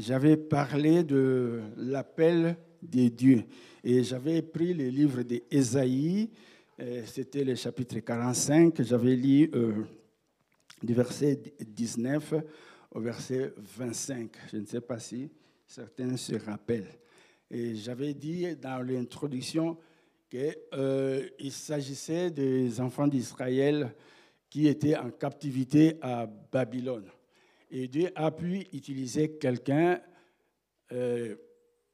j'avais parlé de l'appel de Dieu. Et j'avais pris le livre d'Ésaïe, c'était le chapitre 45, j'avais lu euh, du verset 19 au verset 25. Je ne sais pas si certains se rappellent. Et j'avais dit dans l'introduction qu'il euh, s'agissait des enfants d'Israël qui étaient en captivité à Babylone. Et Dieu a pu utiliser quelqu'un. Euh,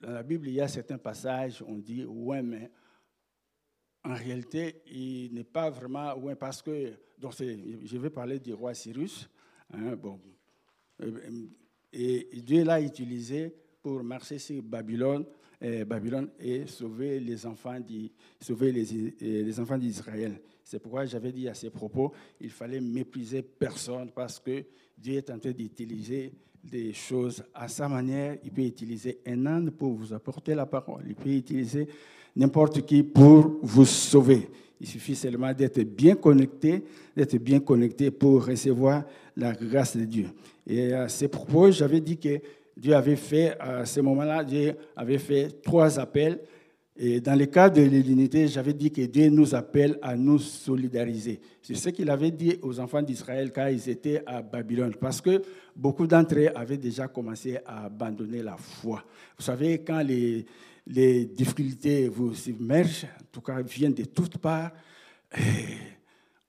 dans la Bible, il y a certains passages, on dit, ouais, mais en réalité, il n'est pas vraiment, ouais, parce que, donc je vais parler du roi Cyrus. Hein, bon, et Dieu l'a utilisé pour marcher sur Babylone, et Babylone et sauver les enfants d'Israël. C'est pourquoi j'avais dit à ces propos, il fallait mépriser personne parce que Dieu est en train d'utiliser des choses à sa manière. Il peut utiliser un âne pour vous apporter la parole. Il peut utiliser n'importe qui pour vous sauver. Il suffit seulement d'être bien connecté, d'être bien connecté pour recevoir la grâce de Dieu. Et à ces propos, j'avais dit que Dieu avait fait, à ce moment-là, Dieu avait fait trois appels. Et dans le cas de l'unité, j'avais dit que Dieu nous appelle à nous solidariser. C'est ce qu'il avait dit aux enfants d'Israël quand ils étaient à Babylone, parce que beaucoup d'entre eux avaient déjà commencé à abandonner la foi. Vous savez, quand les, les difficultés vous submergent, en tout cas viennent de toutes parts, eh,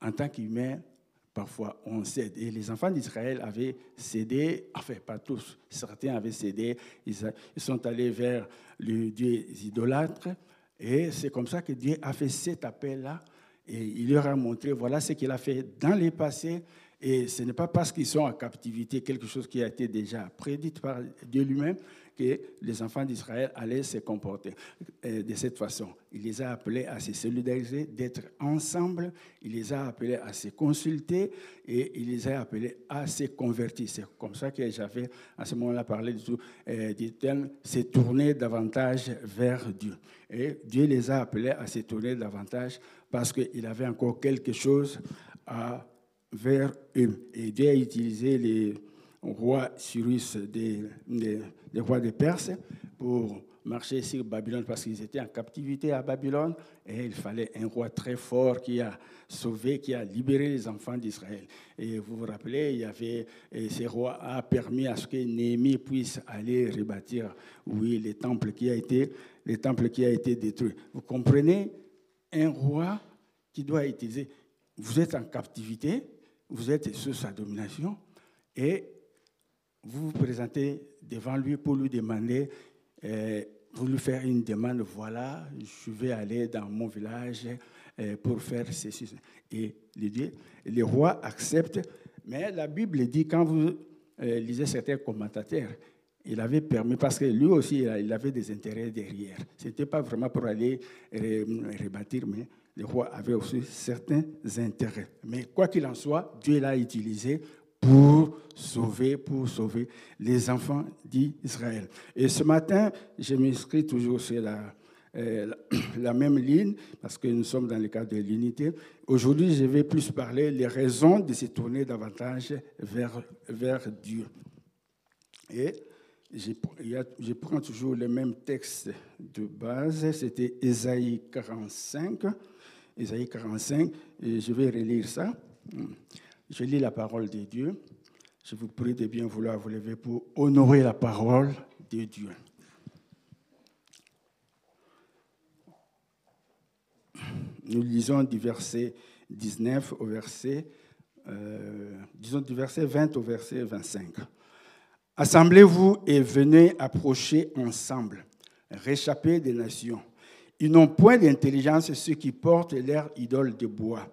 en tant qu'humain, parfois on cède. Et les enfants d'Israël avaient cédé, enfin pas tous, certains avaient cédé, ils, sont allés vers le Dieu idolâtre, et c'est comme ça que Dieu a fait cet appel-là, et il leur a montré, voilà ce qu'il a fait dans les passés, et ce n'est pas parce qu'ils sont en captivité, quelque chose qui a été déjà prédit par Dieu lui-même, que les enfants d'Israël allaient se comporter euh, de cette façon. Il les a appelés à se solidariser, d'être ensemble, il les a appelés à se consulter et il les a appelés à se convertir. C'est comme ça que j'avais à ce moment-là parlé du, euh, du thème, se tourner davantage vers Dieu. Et Dieu les a appelés à se tourner davantage parce qu'il avait encore quelque chose à vers eux. Et Dieu a utilisé les rois Cyrus des, des, rois de Perse pour marcher sur Babylone parce qu'ils étaient en captivité à Babylone et il fallait un roi très fort qui a sauvé, qui a libéré les enfants d'Israël. Et vous vous rappelez, il y avait, et ce roi a permis à ce que Néhémie puisse aller rebâtir, oui, les temples qui a été, les temples qui a été détruits. Vous comprenez, un roi qui doit utiliser, vous êtes en captivité, vous êtes sous sa domination et vous vous présentez devant lui pour lui demander, euh, pour lui faire une demande, voilà, je vais aller dans mon village euh, pour faire ceci. Et le, le roi accepte, mais la Bible dit, quand vous euh, lisez certains commentateurs, il avait permis, parce que lui aussi, il avait des intérêts derrière. Ce n'était pas vraiment pour aller rebâtir, mais le roi avait aussi certains intérêts. Mais quoi qu'il en soit, Dieu l'a utilisé pour sauver, pour sauver les enfants d'Israël. Et ce matin, je m'inscris toujours sur la, euh, la même ligne, parce que nous sommes dans le cadre de l'unité. Aujourd'hui, je vais plus parler des raisons de se tourner davantage vers, vers Dieu. Et je, prends toujours le même texte de base, c'était Ésaïe 45. Ésaïe 45, et je vais relire ça. Je lis la parole de Dieu. Je vous prie de bien vouloir vous lever pour honorer la parole de Dieu. Nous lisons du verset 19 au verset, euh, disons du verset 20 au verset 25. Assemblez-vous et venez approcher ensemble, réchapper des nations. Ils n'ont point d'intelligence ceux qui portent leur idole de bois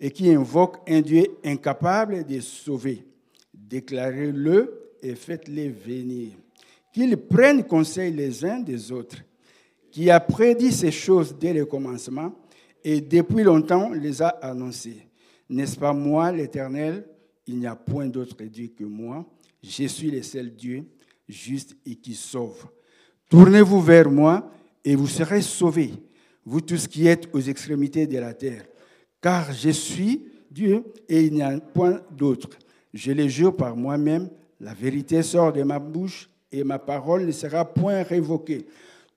et qui invoquent un Dieu incapable de sauver. Déclarez-le et faites-les venir. Qu'ils prennent conseil les uns des autres, qui a prédit ces choses dès le commencement et depuis longtemps les a annoncées. N'est-ce pas moi, l'Éternel? Il n'y a point d'autre Dieu que moi. Je suis le seul Dieu, juste et qui sauve. Tournez-vous vers moi et vous serez sauvés, vous tous qui êtes aux extrémités de la terre car je suis Dieu et il n'y a point d'autre. Je le jure par moi-même, la vérité sort de ma bouche et ma parole ne sera point révoquée.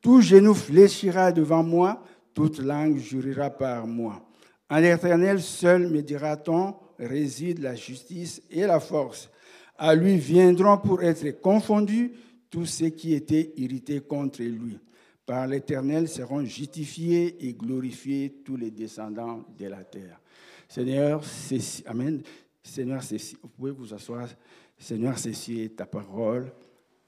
Tout genou fléchira devant moi, toute langue jurera par moi. En l'Éternel seul, me dira-t-on, réside la justice et la force. À lui viendront pour être confondus tous ceux qui étaient irrités contre lui. Par l'Éternel seront justifiés et glorifiés tous les descendants de la terre. Seigneur, c'est Amen. Seigneur, vous pouvez vous asseoir. Seigneur, ceci est ta parole.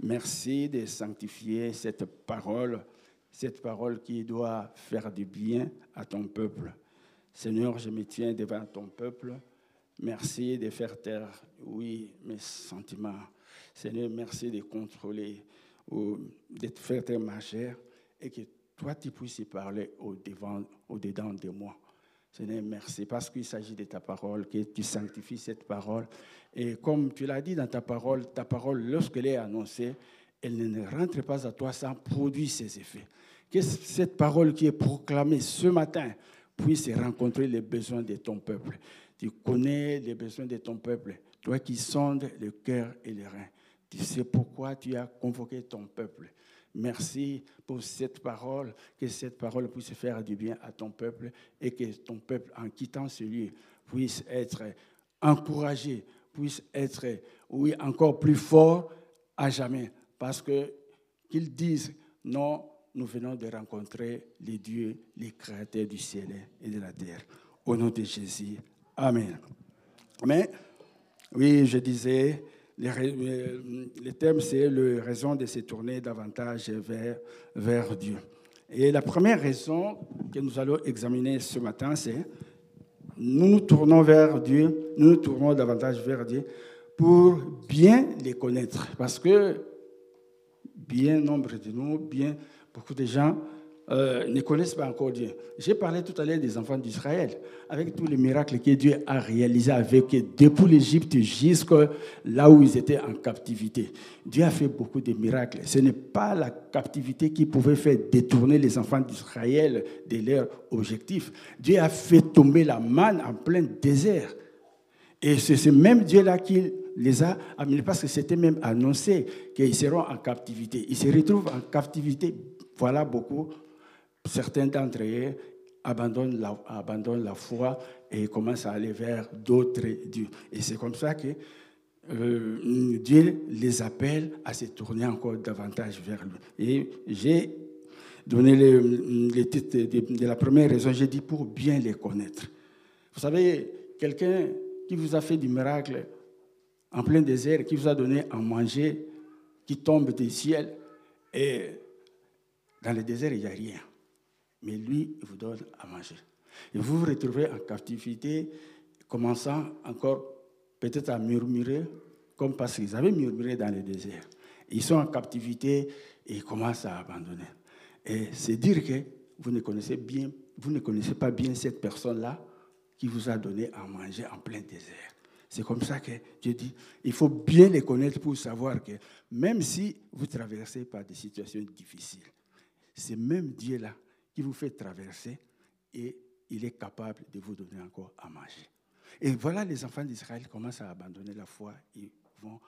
Merci de sanctifier cette parole, cette parole qui doit faire du bien à ton peuple. Seigneur, je me tiens devant ton peuple. Merci de faire taire, oui, mes sentiments. Seigneur, merci de contrôler, ou de faire taire ma chair et que toi, tu puisses parler au-dedans au -dedans de moi. Seigneur, merci parce qu'il s'agit de ta parole, que tu sanctifies cette parole. Et comme tu l'as dit dans ta parole, ta parole, lorsqu'elle est annoncée, elle ne rentre pas à toi sans produire ses effets. Que cette parole qui est proclamée ce matin puisse rencontrer les besoins de ton peuple. Tu connais les besoins de ton peuple, toi qui sondes le cœur et les reins. Tu sais pourquoi tu as convoqué ton peuple. Merci pour cette parole, que cette parole puisse faire du bien à ton peuple et que ton peuple, en quittant ce lieu, puisse être encouragé, puisse être, oui, encore plus fort à jamais. Parce que qu'ils disent, non, nous venons de rencontrer les dieux, les créateurs du ciel et de la terre. Au nom de Jésus. Amen. Mais, oui, je disais, le thème, c'est la raison de se tourner davantage vers, vers Dieu. Et la première raison que nous allons examiner ce matin, c'est nous nous tournons vers Dieu, nous nous tournons davantage vers Dieu pour bien les connaître. Parce que bien nombre de nous, bien beaucoup de gens euh, ne connaissent pas encore Dieu. J'ai parlé tout à l'heure des enfants d'Israël, avec tous les miracles que Dieu a réalisés avec eux, depuis l'Égypte jusqu'à là où ils étaient en captivité. Dieu a fait beaucoup de miracles. Ce n'est pas la captivité qui pouvait faire détourner les enfants d'Israël de leur objectif. Dieu a fait tomber la manne en plein désert. Et c'est ce même Dieu-là qui les a amenés, parce que c'était même annoncé qu'ils seront en captivité. Ils se retrouvent en captivité, voilà beaucoup certains d'entre eux abandonnent la, foi et commencent à aller vers d'autres dieux. Et c'est comme ça que euh, Dieu les appelle à se tourner encore davantage vers lui. Et j'ai donné le, titre de, la première raison, j'ai dit pour bien les connaître. Vous savez, quelqu'un qui vous a fait du miracle en plein désert, qui vous a donné à manger, qui tombe du ciel, et dans le désert, il n'y a rien mais lui, il vous donne à manger. Et vous vous retrouvez en captivité, commençant encore peut-être à murmurer, comme parce qu'ils avaient murmuré dans le désert. Ils sont en captivité et ils commencent à abandonner. Et c'est dire que vous ne connaissez, bien, vous ne connaissez pas bien cette personne-là qui vous a donné à manger en plein désert. C'est comme ça que Dieu dit, il faut bien les connaître pour savoir que même si vous traversez par des situations difficiles, c'est même Dieu-là qui vous fait traverser et il est capable de vous donner encore à manger. Et voilà, les enfants d'Israël commencent à abandonner la foi et vont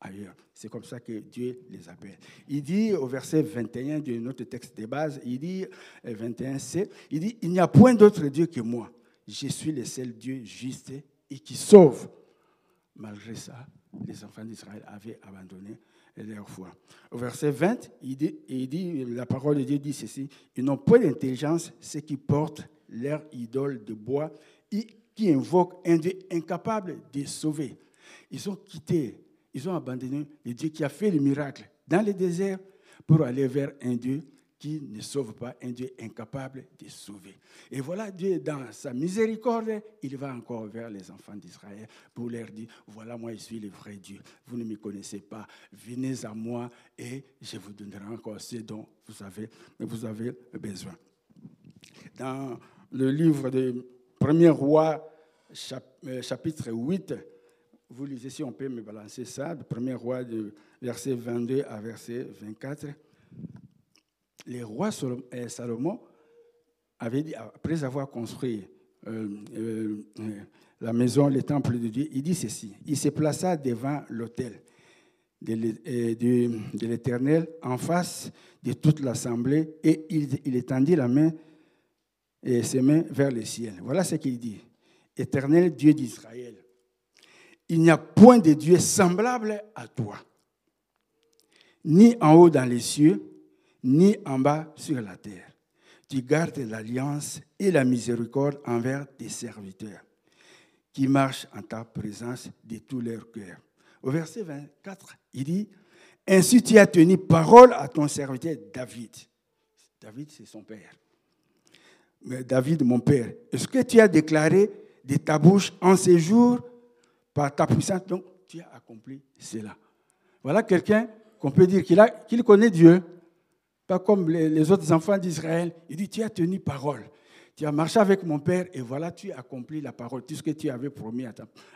ailleurs. C'est comme ça que Dieu les appelle. Il dit au verset 21 de notre texte de base, il dit, 21c, euh, il dit, il n'y a point d'autre Dieu que moi. Je suis le seul Dieu juste et qui sauve. Malgré ça, les enfants d'Israël avaient abandonné leur foi. Au verset 20, il dit, la parole de Dieu dit ceci, ils n'ont point d'intelligence, ceux qui portent leur idole de bois et qui invoquent un Dieu incapable de sauver. Ils ont quitté, ils ont abandonné le Dieu qui a fait le miracle dans le désert pour aller vers un Dieu qui ne sauve pas, un Dieu incapable de sauver. Et voilà, Dieu, dans sa miséricorde, il va encore vers les enfants d'Israël pour leur dire, voilà, moi, je suis le vrai Dieu. Vous ne me connaissez pas. Venez à moi et je vous donnerai encore ce dont vous avez, vous avez besoin. Dans le livre de 1er roi, euh, chapitre 8, vous lisez, si on peut me balancer ça, de 1er roi, de verset 22 à verset 24 les rois euh, Salomon avait dit, après avoir construit euh, euh, la maison, le temple de Dieu, il dit ceci. Il se plaça devant l'autel. de l'Éternel en face de toute l'assemblée et il, il étendit la main et ses mains vers le ciel. Voilà ce qu'il dit. Éternel Dieu d'Israël, il n'y a point de Dieu semblable à toi, ni en haut dans les cieux, ni en bas sur la terre. Tu gardes l'alliance et la miséricorde envers tes serviteurs, qui marchent en ta présence de tout leur cœur. Au verset 24, il dit, Ainsi tu as tenu parole à ton serviteur David. David, c'est son père. Mais David, mon père, est-ce que tu as déclaré de ta bouche en ces jours par ta puissance? Donc, tu as accompli cela. Voilà quelqu'un qu'on peut dire qu'il connaît Dieu, comme les, autres enfants d'Israël. Il dit, tu as tenu parole. Tu as marché avec mon père et voilà, tu as accompli la parole. Tout ce que tu avais promis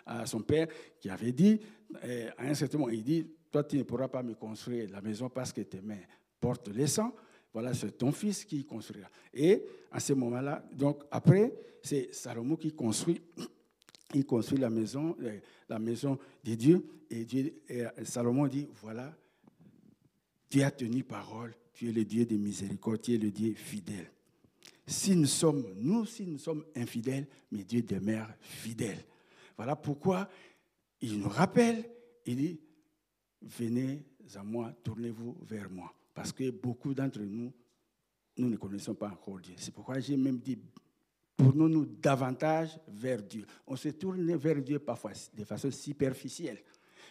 à, son père, qui avait dit, eh, à un certain moment, il dit, toi, tu ne pourras pas me construire la maison parce que tes mains portent les sangs. Voilà, c'est ton fils qui construira. Et à ce moment-là, donc après, c'est Salomon qui construit, il construit la maison, euh, la maison de Dieu. Dieu, et Salomon dit, voilà, tu as tenu parole, tu es le Dieu de miséricorde, tu es le Dieu fidèle. Si nous sommes, nous, si nous sommes infidèles, mais Dieu demeure fidèle. Voilà pourquoi il nous rappelle, il dit, venez à moi, tournez-vous vers moi. Parce que beaucoup d'entre nous, nous ne connaissons pas encore Dieu. C'est pourquoi j'ai même dit, tournons-nous davantage vers Dieu. On se tourne vers Dieu parfois de façon superficielle.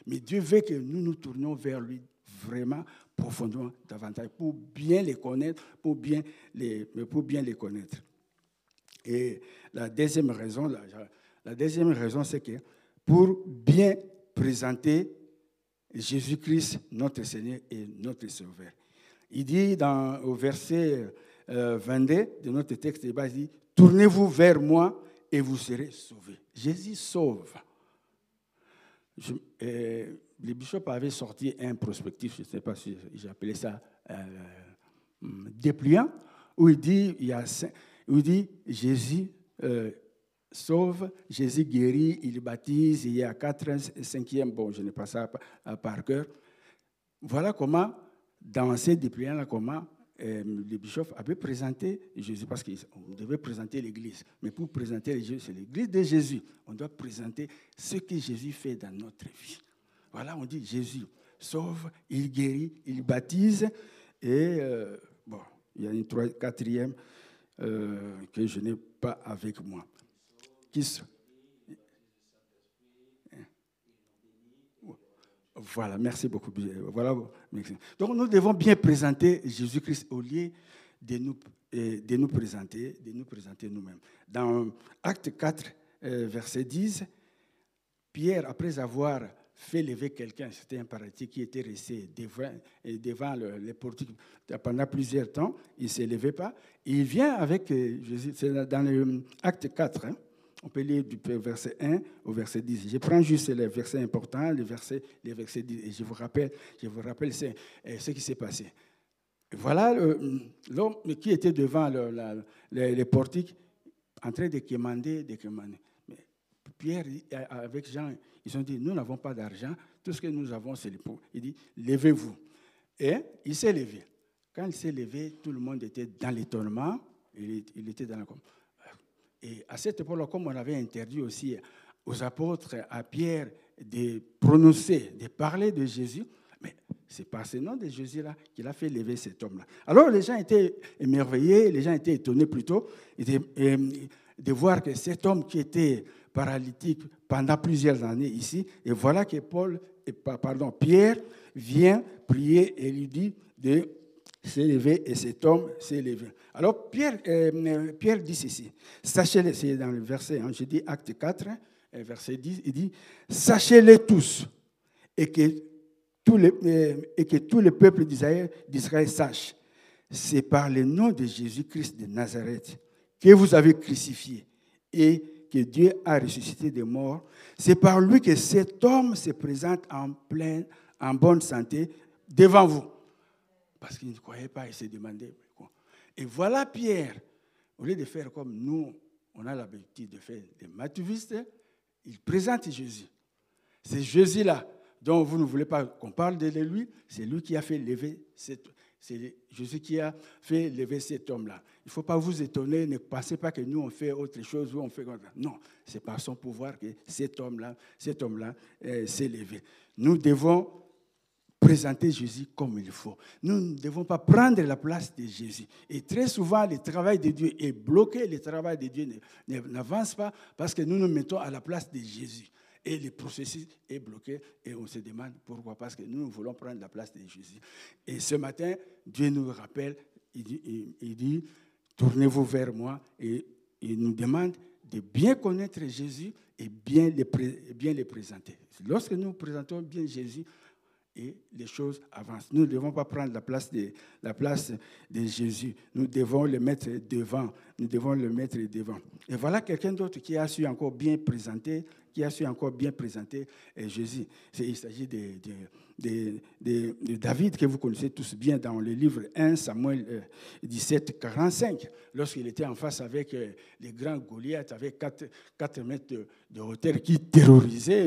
Mais Dieu veut que nous nous tournions vers lui vraiment profondément davantage pour bien les connaître, pour bien les, pour bien les connaître. Et la deuxième raison, la, deuxième raison, c'est que pour bien présenter Jésus-Christ, notre Seigneur et notre Sauveur. Il dit dans, au verset 22 euh, de notre texte il dit Tournez-vous vers moi et vous serez sauvés. Jésus sauve. Je, euh, le bishop avait sorti un prospectif, je ne sais pas si j'appelais ça euh, dépliant, où il dit, il, y a, où il dit Jésus sauve, Jésus guérit, il baptise, il y a quatre, cinquième, bon, je n'ai pas ça par cœur. Voilà comment dans ces dépliants-là, comment euh, le bishop avait présenté Jésus, parce qu'on devait présenter l'Église. Mais pour présenter Jésus, c'est l'Église de Jésus. On doit présenter ce que Jésus fait dans notre vie. Voilà, on dit Jésus sauve, il guérit, il baptise. Et euh, bon, il y a une troisième, quatrième euh, que je n'ai pas avec moi. Qui, Voilà, merci beaucoup. Voilà. Donc nous devons bien présenter Jésus-Christ au lieu de nous, euh, de nous présenter, de nous présenter nous-mêmes. Dans Acte 4, euh, verset 10, Pierre, après avoir fait lever quelqu'un, c'était un paralytique qui était resté devant, euh, devant le, les portiques pendant plusieurs temps, il ne s'est levé pas. Il vient avec Jésus, c'est dans l'acte 4, hein, on peut lire du verset 1 au verset 10. Je prends juste les versets importants, les versets, les versets 10, et je vous rappelle, je vous rappelle ce, euh, ce qui s'est passé. Voilà l'homme qui était devant les, portiques, en train de commander, de commander. Pierre, avec Jean, ils ont dit, nous n'avons pas d'argent, tout ce que nous avons, c'est le pauvres. Il dit, levez-vous. Et il s'est levé. Quand il s'est levé, tout le monde était dans l'étonnement, il, était dans la et à cette époque-là, comme on avait interdit aussi aux apôtres, à Pierre, de prononcer, de parler de Jésus, mais c'est par ce nom de Jésus-là qu'il a fait lever cet homme-là. Alors les gens étaient émerveillés, les gens étaient étonnés plutôt de, voir que cet homme qui était paralytique pendant plusieurs années ici, et voilà que Paul, pardon, Pierre vient prier et lui dit de levé et cet homme s'est. Alors Pierre, euh, Pierre dit ceci, sachez-le, c'est dans le verset, hein, je dis acte 4, euh, verset 10, il dit, sachez-le tous et que tous les, euh, et que tout le peuple d'Israël sache, c'est par le nom de Jésus-Christ de Nazareth que vous avez crucifié et que Dieu a ressuscité des morts. C'est par lui que cet homme se présente en pleine, en bonne santé devant vous parce qu'il ne croyait pas, il s'est demandé. Et voilà Pierre, au lieu de faire comme nous, on a l'habitude de faire des matuvistes, il présente Jésus. C'est Jésus-là, dont vous ne voulez pas qu'on parle de lui, c'est lui qui a fait lever cette, c'est Jésus qui a fait lever cet homme-là. Il ne faut pas vous étonner, ne pensez pas que nous on fait autre chose ou on fait Non, c'est par son pouvoir que cet homme-là, cet homme-là euh, s'est levé. Nous devons présenter Jésus comme il faut. Nous ne devons pas prendre la place de Jésus. Et très souvent, le travail de Dieu est bloqué, le travail de Dieu n'avance pas parce que nous nous mettons à la place de Jésus. Et le processus est bloqué et on se demande pourquoi. Parce que nous, voulons prendre la place de Jésus. Et ce matin, Dieu nous rappelle, il dit tournez-vous vers moi et il nous demande de bien connaître Jésus et bien le, bien présenter. Lorsque nous présentons bien Jésus, et les choses avancent. Nous ne devons pas prendre la place, de, la place de Jésus. Nous devons le mettre devant. Nous devons le mettre devant. Et voilà quelqu'un d'autre qui a su encore bien présenter, qui a su encore bien présenter Jésus. Il s'agit de, David, que vous connaissez tous bien dans le livre 1 Samuel 17, euh, 45, lorsqu'il était en face avec euh, les grands Goliaths, avec 4, 4 mètres de, hauteur, qui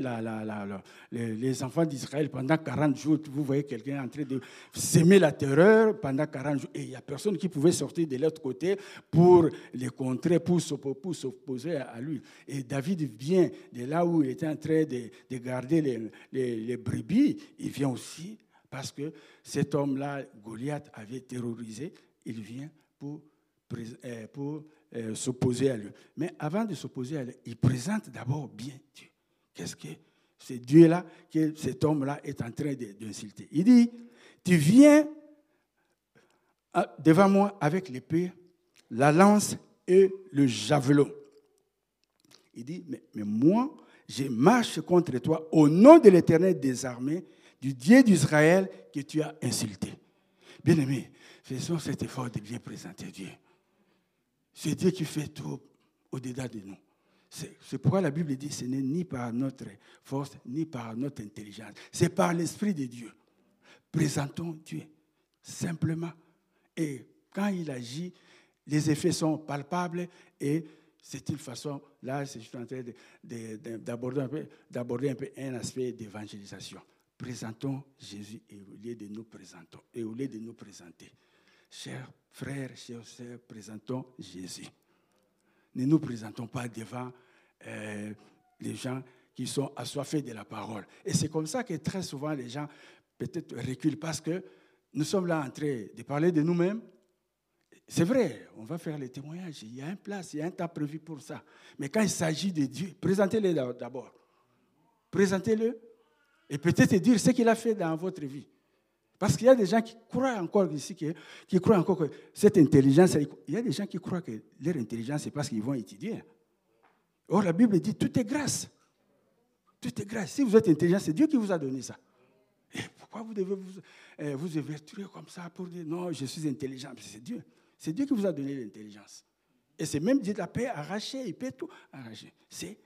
la, les, enfants d'Israël pendant 40 jours. Vous voyez quelqu'un en train de s'aimer la terreur pendant 40 jours, et il n'y a personne qui pouvait sortir de l'autre côté pour les contrer, pour s'opposer à lui. Et David vient de là où il était en train de, de garder les, brebis, il vient aussi parce que cet homme-là, Goliath, avait terrorisé. Il vient pour, euh, pour euh, s'opposer à lui. Mais avant de s'opposer à lui, il présente d'abord bien Dieu. Qu'est-ce que c'est Dieu-là que cet homme-là est en train d'insulter Il dit, tu viens euh, devant moi avec l'épée, la lance et le javelot. Il dit, mais moi, je marche contre toi au nom de l'Éternel des armées du Dieu d'Israël que tu as insulté. Bien-aimé, faisons cet effort de bien présenter Dieu. C'est Dieu qui fait tout au-delà de nous. C'est pourquoi la Bible dit ce n'est ni par notre force, ni par notre intelligence. C'est par l'Esprit de Dieu. Présentons Dieu simplement. Et quand il agit, les effets sont palpables et c'est une façon, là, je suis en train d'aborder un, un peu un aspect d'évangélisation présentons Jésus et au lieu de nous présentons et de nous présenter. Chers frères, chers sœurs, présentons Jésus. Ne nous présentons pas devant euh, les gens qui sont assoiffés de la parole. Et c'est comme ça que très souvent les gens peut-être reculent parce que nous sommes là en train de parler de nous-mêmes. C'est vrai, on va faire les témoignages. Il y a un place, il y a un temps prévu pour ça. Mais quand il s'agit de Dieu, présentez-le d'abord. Présentez-le et peut-être dire ce qu'il a fait dans votre vie. Parce qu'il y a des gens qui croient encore ici, qui, croient encore que cette intelligence, il y a des gens qui croient que leur intelligence, c'est parce qu'ils vont étudier. Or, la Bible dit, tout est grâce. Tout est grâce. Si vous êtes intelligent, c'est Dieu qui vous a donné ça. Et pourquoi vous devez vous, euh, vous comme ça pour dire, non, je suis intelligent C'est Dieu. C'est Dieu qui vous a donné l'intelligence. Et c'est même Dieu la paix arraché, il peut tout arracher. C'est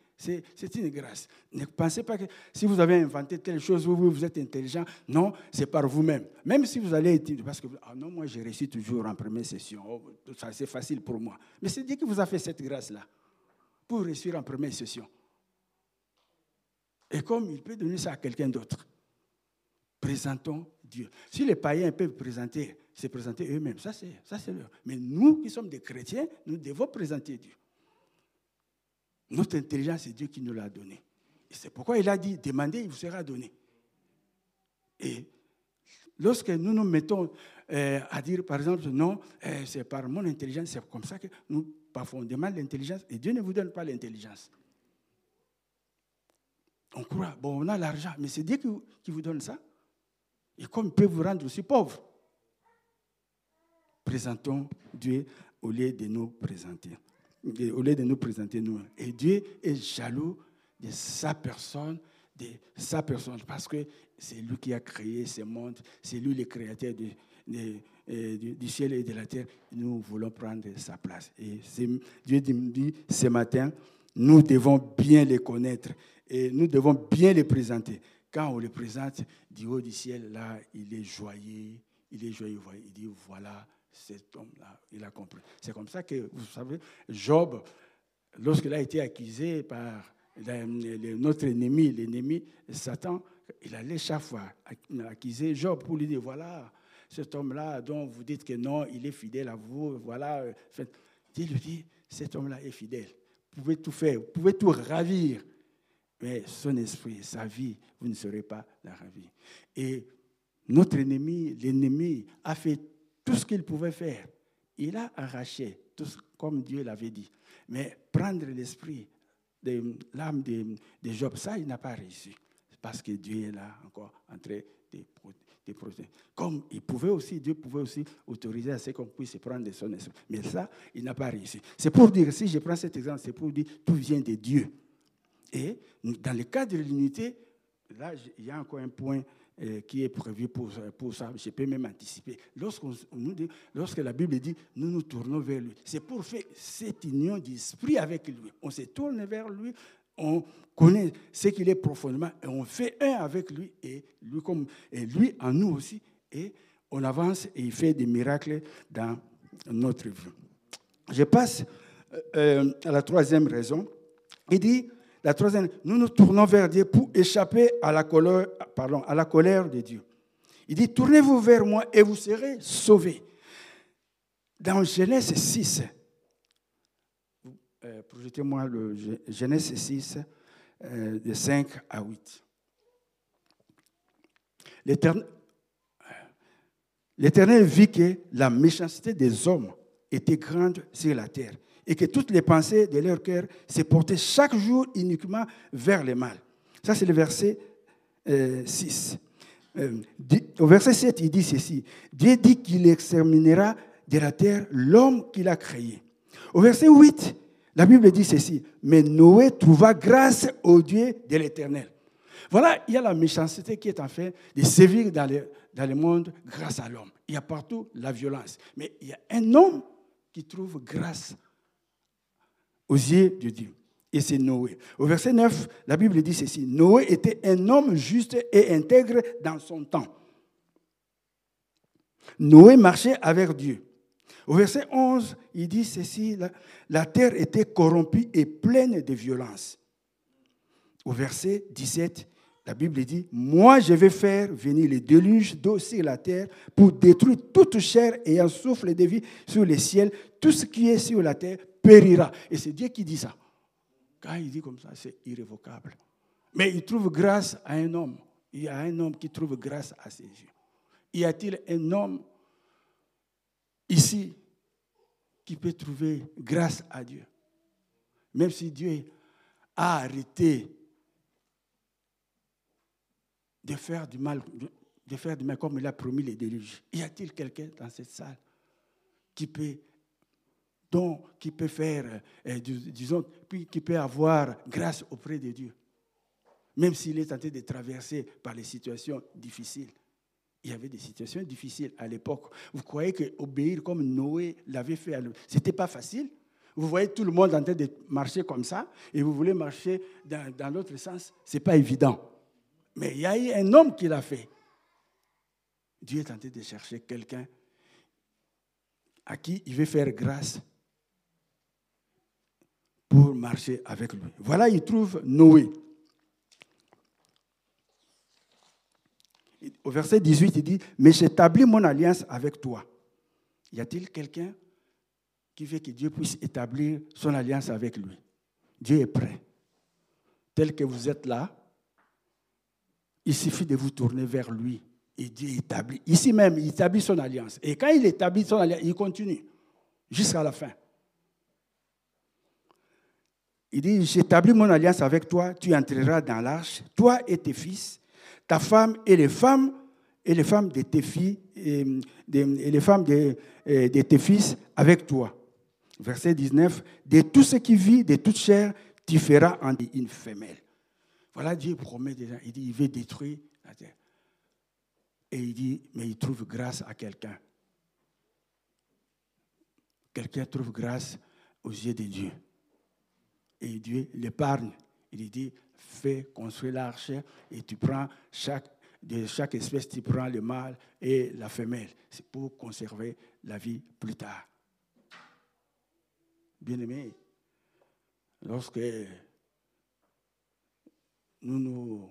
c'est une grâce. Ne pensez pas que si vous avez inventé telle chose, vous, êtes intelligent. Non, c'est par vous-même. Même si vous allez étudier, parce que ah non, moi j'ai réussi toujours en première session. Oh, ça c'est facile pour moi. Mais c'est Dieu qui vous a fait cette grâce-là pour réussir en première session. Et comme il peut donner ça à quelqu'un d'autre, présentons Dieu. Si les païens peuvent présenter, se présenter eux-mêmes, ça c'est ça c'est leur. Mais nous qui sommes des chrétiens, nous devons présenter Dieu. Notre intelligence, c'est Dieu qui nous l'a donnée. C'est pourquoi il a dit, demandez, il vous sera donné. Et lorsque nous nous mettons euh, à dire, par exemple, non, euh, c'est par mon intelligence, c'est comme ça que nous, parfois, on l'intelligence et Dieu ne vous donne pas l'intelligence. On croit, bon, on a l'argent, mais c'est Dieu qui, vous donne ça. Et comme il peut vous rendre aussi pauvre, présentons Dieu au lieu de nous présenter au lieu de nous présenter nous. Et Dieu est jaloux de sa personne, de sa personne, parce que c'est lui qui a créé ce monde, c'est lui le créateur euh, du, ciel et de la terre. Nous voulons prendre sa place. Et Dieu dit ce matin, nous devons bien les connaître et nous devons bien les présenter. Quand on les présente du haut du ciel, là, il est joyeux, il est joyeux, il dit voilà cet homme-là, il a compris. C'est comme ça que, vous savez, Job, lorsqu'il a été accusé par notre ennemi, l'ennemi Satan, il allait chaque fois accuser Job pour lui dire, voilà, cet homme-là dont vous dites que non, il est fidèle à vous, voilà. Dieu lui dit, cet homme-là est fidèle. Vous pouvez tout faire, vous pouvez tout ravir, mais son esprit, sa vie, vous ne serez pas la ravir. Et notre ennemi, l'ennemi, a fait tout ce qu'il pouvait faire. Il a arraché, tout comme Dieu l'avait dit. Mais prendre l'esprit, de l'âme de, Job, ça, il n'a pas réussi. Parce que Dieu est là encore en train de, protéger. Comme il pouvait aussi, Dieu pouvait aussi autoriser à ce qu'on puisse prendre de son esprit. Mais ça, il n'a pas réussi. C'est pour dire, si je prends cet exemple, c'est pour dire tout vient de Dieu. Et dans le cadre de l'unité, là, il y a encore un point euh, qui est prévu pour, ça. Je peux même anticiper. lorsque la Bible dit nous nous tournons vers lui, c'est pour faire cette union d'esprit avec lui. On se tourne vers lui, on connaît ce qu'il est profondément et on fait un avec lui et lui, comme, et lui en nous aussi. Et on avance et il fait des miracles dans notre vie. Je passe euh, euh, à la troisième raison. Il dit la troisième, nous nous tournons vers Dieu pour échapper à la colère, à la colère de Dieu. Il dit, tournez-vous vers moi et vous serez sauvés. Dans Genèse 6, euh, projetez-moi le Genèse 6, euh, de 5 à 8. L'Éternel vit que la méchanceté des hommes était grande sur la terre et que toutes les pensées de leur cœur se portaient chaque jour uniquement vers le mal. Ça, c'est le verset 6. Euh, euh, au verset 7, il dit ceci. Dieu dit qu'il exterminera de la terre l'homme qu'il a créé. Au verset 8, la Bible dit ceci. Mais Noé trouva grâce au Dieu de l'Éternel. Voilà, il y a la méchanceté qui est en fait de sévir dans le, dans le monde grâce à l'homme. Il y a partout la violence. Mais il y a un homme qui trouve grâce aux yeux de Dieu. Et c'est Noé. Au verset 9, la Bible dit ceci. Noé était un homme juste et intègre dans son temps. Noé marchait avec Dieu. Au verset 11, il dit ceci, la, terre était corrompue et pleine de violence. Au verset 17, la Bible dit, moi je vais faire venir les déluges d'eau sur la terre pour détruire toute chair un souffle de vie sur les ciels. Tout ce qui est sur la terre périra. Et c'est Dieu qui dit ça. Quand il dit comme ça, c'est irrévocable. Mais il trouve grâce à un homme. Il y a un homme qui trouve grâce à ses yeux. Y a-t-il un homme ici qui peut trouver grâce à Dieu? Même si Dieu a arrêté de faire du mal, de faire du mal comme il a promis les déluges. Y a-t-il quelqu'un dans cette salle qui peut donc qui peut faire, euh, disons, qui peut avoir grâce auprès de Dieu, même s'il est tenté de traverser par les situations difficiles. Il y avait des situations difficiles à l'époque. Vous croyez que obéir comme Noé l'avait fait, ce n'était pas facile? Vous voyez tout le monde en train de marcher comme ça et vous voulez marcher dans, dans l'autre sens, ce n'est pas évident. Mais il y a eu un homme qui l'a fait. Dieu est tenté de chercher quelqu'un à qui il veut faire grâce marcher avec lui. Voilà, il trouve Noé. Au verset 18, il dit, mais j'établis mon alliance avec toi. Y a-t-il quelqu'un qui veut que Dieu puisse établir son alliance avec lui? Dieu est prêt. Tel que vous êtes là, il suffit de vous tourner vers lui. Et Dieu établit. Ici même, il établit son alliance. Et quand il établit son alliance, il continue jusqu'à la fin. Il dit, j'établis mon alliance avec toi, tu entreras dans l'arche, toi et tes fils, ta femme et les femmes, et les femmes de tes filles, et, les femmes de, de, tes fils avec toi. Verset 19, de tout ce qui vit, de toute chair, tu feras en une femelle. Voilà, Dieu promet déjà, il dit, il veut détruire la terre. Et il dit, mais il trouve grâce à quelqu'un. Quelqu'un trouve grâce aux yeux de Dieu et Dieu l'épargne. Il dit, fais construire l'arche et tu prends chaque, de chaque espèce, tu prends le mâle et la femelle. C'est pour conserver la vie plus tard. Bien-aimé, lorsque nous nous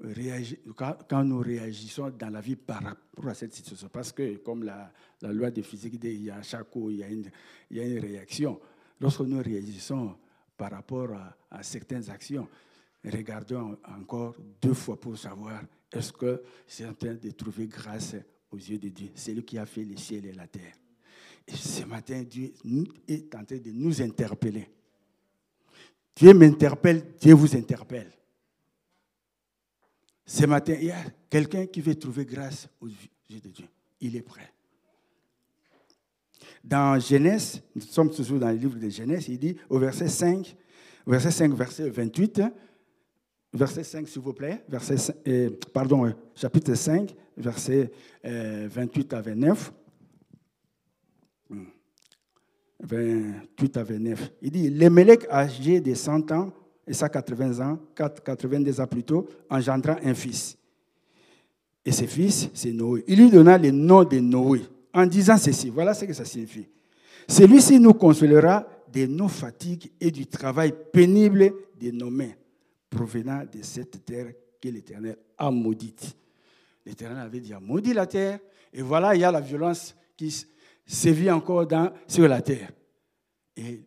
réagissons dans la vie par rapport à cette situation, parce que comme la, loi de physique dit, il y a chaque coup, il y a une réaction. Lorsque nous réagissons par rapport à, certaines actions, regardons encore deux fois pour savoir est-ce que c'est en train de trouver grâce aux yeux de Dieu. C'est lui qui a fait les ciels et la terre. Et ce matin, Dieu est en train de nous interpeller. Dieu m'interpelle, Dieu vous interpelle. Ce matin, il y a quelqu'un qui veut trouver grâce aux yeux de Dieu. Il est prêt. Dans Genèse, nous sommes toujours dans le livre de Genèse, il dit au verset 5, verset 5, verset 28, verset 5 s'il vous plaît, euh, pardon, euh, chapitre 5, verset 28 euh, à 29. 28 à 29. Il dit, Lémélec, âgé de 100 ans, et ça 80 ans, 82 ans plus tôt, engendra un fils. Et ce fils, c'est Noé. Il lui donna le nom de Noé, en disant ceci. Voilà ce que ça signifie. Celui-ci nous consolera de nos fatigues et du travail pénible de nos mains, provenant de cette terre que l'Éternel a maudite. L'Éternel avait dit, a maudit la terre, et voilà, il y a la violence qui sévit encore sur la terre. Et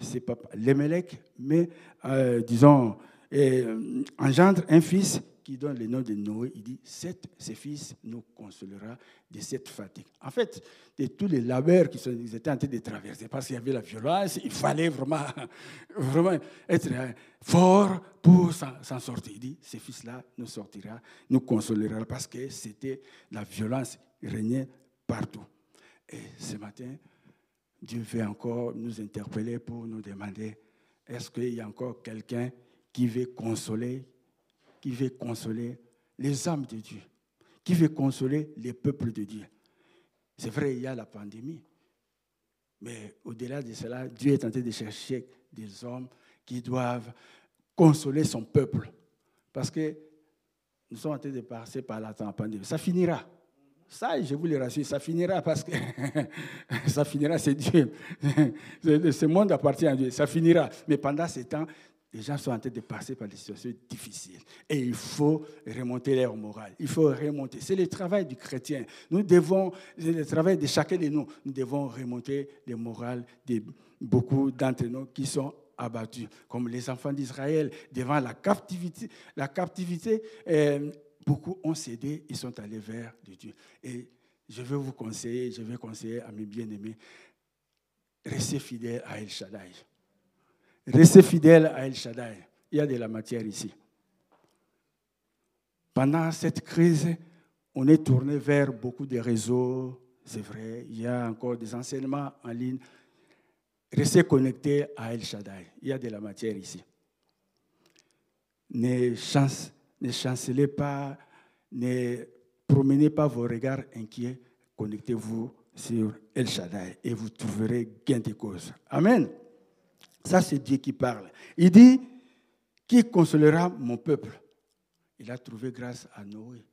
c'est pas Lémélec, mais euh, disons, euh, engendre un fils qui donne le nom de Noé. Il dit Cet, Ce fils nous consolera de cette fatigue. En fait, de tous les labeurs qu'ils étaient en train de traverser, parce qu'il y avait la violence, il fallait vraiment, vraiment être euh, fort pour s'en sortir. Il dit Ce fils-là nous sortira, nous consolera, parce que c'était la violence régnait partout. Et ce matin, Dieu veut encore nous interpeller pour nous demander, est-ce qu'il y a encore quelqu'un qui veut consoler, qui veut consoler les âmes de Dieu, qui veut consoler les peuples de Dieu C'est vrai, il y a la pandémie, mais au-delà de cela, Dieu est en train de chercher des hommes qui doivent consoler son peuple. Parce que nous sommes en train de passer par la pandémie. Ça finira. Ça, je vous le rassure, ça finira parce que ça finira, c'est Dieu. Ce monde appartient à Dieu, ça finira. Mais pendant ce temps, les gens sont en train de passer par des situations difficiles. Et il faut remonter leur morale. Il faut remonter. C'est le travail du chrétien. Nous devons, c'est le travail de chacun de nous. Nous devons remonter le moral de beaucoup d'entre nous qui sont abattus, comme les enfants d'Israël devant la captivité. La captivité euh, beaucoup ont cédé, ils sont allés vers Dieu. Et je veux vous conseiller, je vais conseiller à mes bien-aimés, restez fidèles à El Shaddai. Restez fidèles à El Shaddai. Il y a de la matière ici. Pendant cette crise, on est tourné vers beaucoup de réseaux, c'est vrai. Il y a encore des enseignements en ligne. Restez connectés à El Shaddai. Il y a de la matière ici. Ne chance ne chancelez pas, ne promenez pas vos regards inquiets, connectez-vous sur El Shaddai et vous trouverez gain de cause. Amen. Ça, c'est Dieu qui parle. Il dit, qui consolera mon peuple? Il a trouvé grâce à Noé.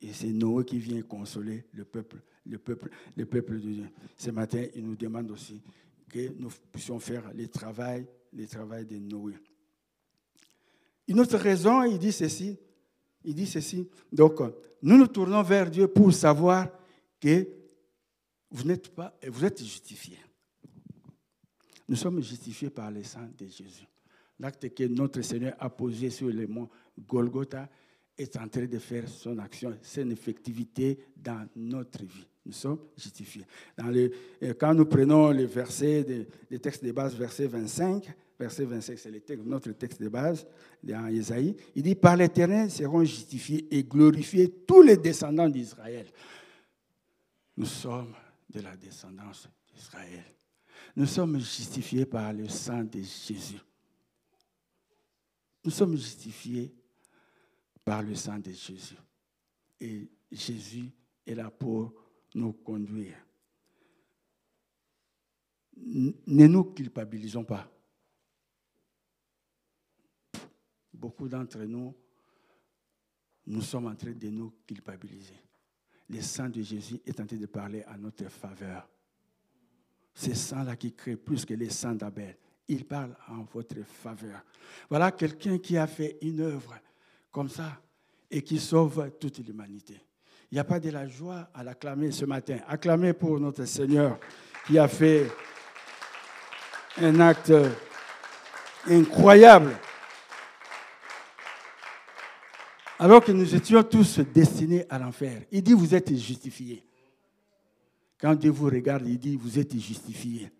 Et c'est Noé qui vient consoler le peuple, le peuple, le peuple de Dieu. Ce matin, il nous demande aussi que nous puissions faire le travail, le travail de Noé. Une autre raison, il dit ceci. Il dit ceci. Donc, nous nous tournons vers Dieu pour savoir que vous n'êtes pas, vous êtes justifiés. Nous sommes justifiés par le sang de Jésus. L'acte que notre Seigneur a posé sur le mont Golgotha est en train de faire son action, son effectivité dans notre vie. Nous sommes justifiés. Le, quand nous prenons le verset, le texte de base, verset 25, verset 25, c'est notre texte de base dans Isaïe. Il dit Par l'Éternel seront justifiés et glorifiés tous les descendants d'Israël. Nous sommes de la descendance d'Israël. Nous sommes justifiés par le sang de Jésus. Nous sommes justifiés par le sang de Jésus. Et Jésus est là pour nous conduire. Ne nous culpabilisons pas. beaucoup d'entre nous, nous sommes en train de nous culpabiliser. Le sang de Jésus est en train de parler à notre faveur. Ce sang-là qui crée plus que le sang d'Abel. Il parle en votre faveur. Voilà quelqu'un qui a fait une œuvre comme ça, et qui sauve toute l'humanité. Il n'y a pas de la joie à l'acclamer ce matin. Acclamer pour notre Seigneur qui a fait un acte incroyable. Alors que nous étions tous destinés à l'enfer. Il dit, vous êtes justifiés. Quand Dieu vous regarde, il dit, vous êtes justifiés.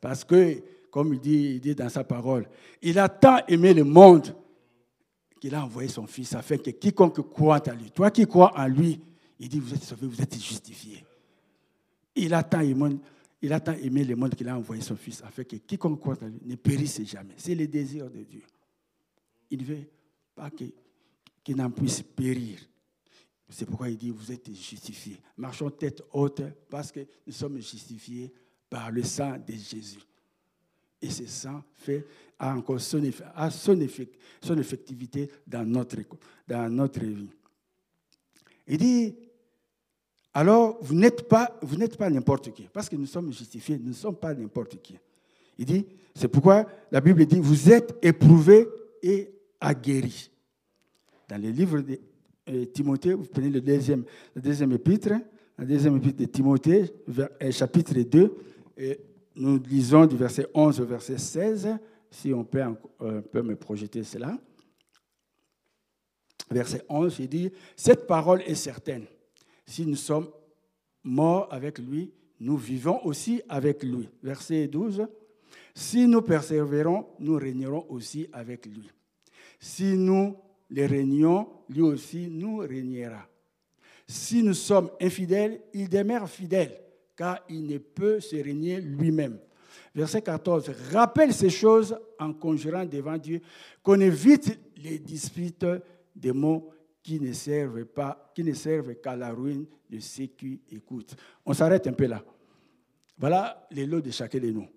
Parce que, comme il dit, dans sa parole, il a tant aimé le monde qu'il a envoyé son Fils afin que quiconque croit en lui, toi qui crois en lui, il dit, vous êtes sauvés, vous êtes justifiés. Il a tant aimé, le monde qu'il a envoyé son Fils afin que quiconque croit en lui ne périsse jamais. C'est le désir de Dieu. Il ne veut pas qu'il n'en puisse périr. C'est pourquoi il dit, vous êtes justifiés. Marchons tête haute parce que nous sommes justifiés par le sang de Jésus. Et ce sang fait encore son, son, son effectivité dans notre, vie. Il dit, alors vous n'êtes pas, vous n'êtes pas n'importe qui, parce que nous sommes justifiés, nous ne sommes pas n'importe qui. Il dit, c'est pourquoi la Bible dit, vous êtes éprouvés et aguerris. Dans le livre de Timothée, vous prenez le deuxième, le deuxième épître, le deuxième épître de Timothée, euh, chapitre 2, et nous lisons du verset 11 au verset 16, si on peut, euh, peut me projeter cela. Verset 11, il dit, Cette parole est certaine. Si nous sommes morts avec lui, nous vivons aussi avec lui. Verset 12, Si nous persévérons, nous régnerons aussi avec lui. Si nous les régnons, lui aussi nous régnera. Si nous sommes infidèles, il demeure fidèle car il ne peut se régner lui-même. Verset 14. Rappelle ces choses en conjurant devant Dieu qu'on évite les disputes des mots qui ne servent pas, qui ne servent qu'à la ruine de ceux qui écoutent. On s'arrête un peu là. Voilà les lots de chacun de nous.